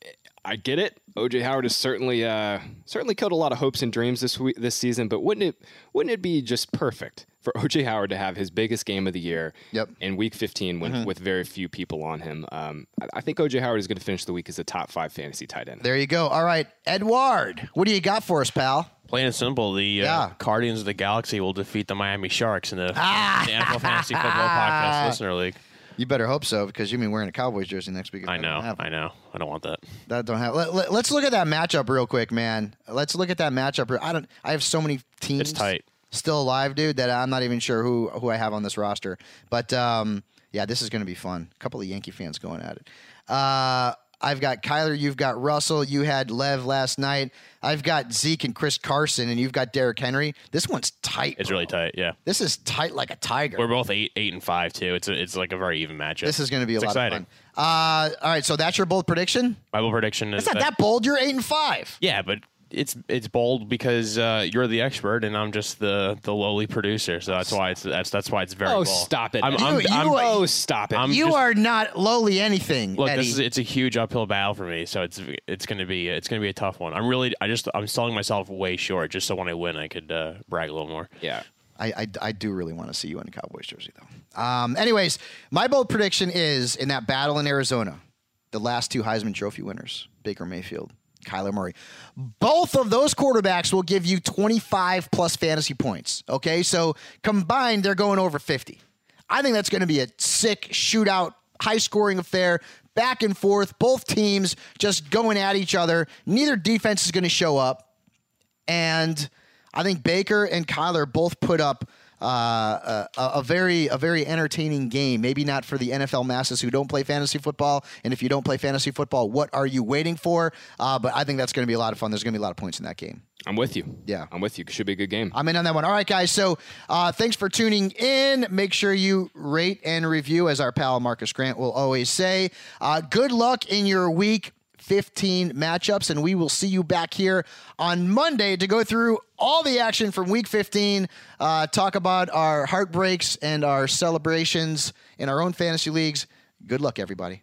I get it. OJ Howard has certainly uh, certainly killed a lot of hopes and dreams this week this season, but wouldn't it wouldn't it be just perfect for OJ Howard to have his biggest game of the year Yep. in Week 15 when, with very few people on him? Um, I, I think OJ Howard is going to finish the week as a top five fantasy tight end. There you go. All right, Edward, what do you got for us, pal? Plain and simple, the uh, Yeah. Guardians of the Galaxy will defeat the Miami Sharks in the, Ah. the NFL Fantasy Football Podcast <laughs> Listener League. You better hope so because you mean wearing a Cowboys jersey next week. I know. I know. I don't want that. That don't have. Let, let, us look at that matchup real quick, man. Let's look at that matchup. I don't. I have so many teams. It's tight. Still alive, dude. That I'm not even sure who who I have on this roster. But um, yeah, this is going to be fun. A couple of Yankee fans going at it. Uh, I've got Kyler. You've got Russell. You had Lev last night. I've got Zeke and Chris Carson, and you've got Derrick Henry. This one's tight. It's bro. really tight. Yeah, This is tight like a tiger. we're both eight, eight and five too. It's a, it's like a very even matchup. this is going to be a It's lot exciting. of fun. Uh, all right, so that's your bold prediction. My bold prediction is It's not that bold. You're eight and five. Yeah, but it's it's bold because uh, you're the expert and I'm just the the lowly producer. So that's why it's that's that's why it's very. Oh, bold. stop it! I'm, You- I'm, you I'm- are- oh, stop it! I'm you just- are not lowly anything, Look, Eddie. this is it's a huge uphill battle for me, so it's it's gonna be it's gonna be a tough one. I'm really I just I'm selling myself way short, just so when I win, I could uh, brag a little more. yeah. I, I, I do really want to see you in a Cowboys jersey, though. Um, anyways, my bold prediction is in that battle in Arizona, the last two Heisman Trophy winners, Baker Mayfield, Kyler Murray, both of those quarterbacks will give you 25 plus fantasy points. Okay, so combined, they're going over 50. I think that's going to be a sick shootout, high scoring affair. Back and forth, both teams just going at each other. Neither defense is going to show up. And I think Baker and Kyler both put up uh, a, a very a very entertaining game. Maybe not for the NFL masses who don't play fantasy football. And if you don't play fantasy football, what are you waiting for? Uh, but I think that's going to be a lot of fun. There's going to be a lot of points in that game. I'm with you. Yeah. I'm with you. Should be a good game. I'm in on that one. All right, guys. So uh, thanks for tuning in. Make sure you rate and review, as our pal Marcas Grant will always say. Uh, good luck in your week 15 matchups, and we will see you back here on Monday to go through all the action from week 15, uh, talk about our heartbreaks and our celebrations in our own fantasy leagues. Good luck, everybody.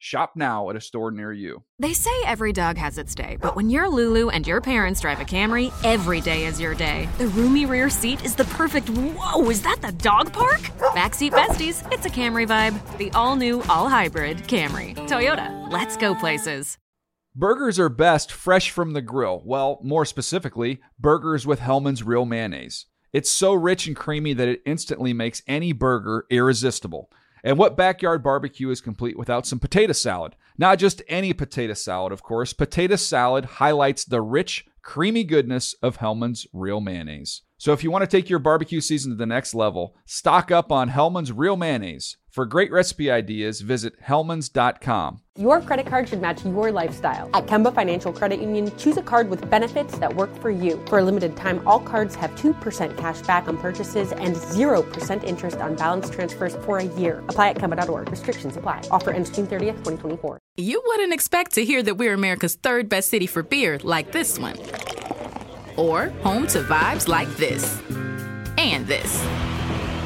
Shop now at a store near you. They say every dog has its day, but when you're Lulu and your parents drive a Camry, every day is your day. The roomy rear seat is the perfect. Whoa, is that the dog park? Backseat besties, it's a Camry vibe. The all new, all hybrid Camry. Toyota, let's go places. Burgers are best fresh from the grill. Well, more specifically, burgers with Hellmann's Real Mayonnaise. It's so rich and creamy that it instantly makes any burger irresistible. And what backyard barbecue is complete without some potato salad? Not just any potato salad, of course. Potato salad highlights the rich, creamy goodness of Hellmann's Real Mayonnaise. So if you want to take your barbecue season to the next level, stock up on Hellmann's Real Mayonnaise. For great recipe ideas, visit hellmans.com. Your credit card should match your lifestyle. At Kemba Financial Credit Union, choose a card with benefits that work for you. For a limited time, all cards have 2% cash back on purchases and 0% interest on balance transfers for a year. Apply at Kemba.org. Restrictions apply. Offer ends June 30th, 2024. You wouldn't expect to hear that we're America's third best city for beer like this one. Or home to vibes like this. And this.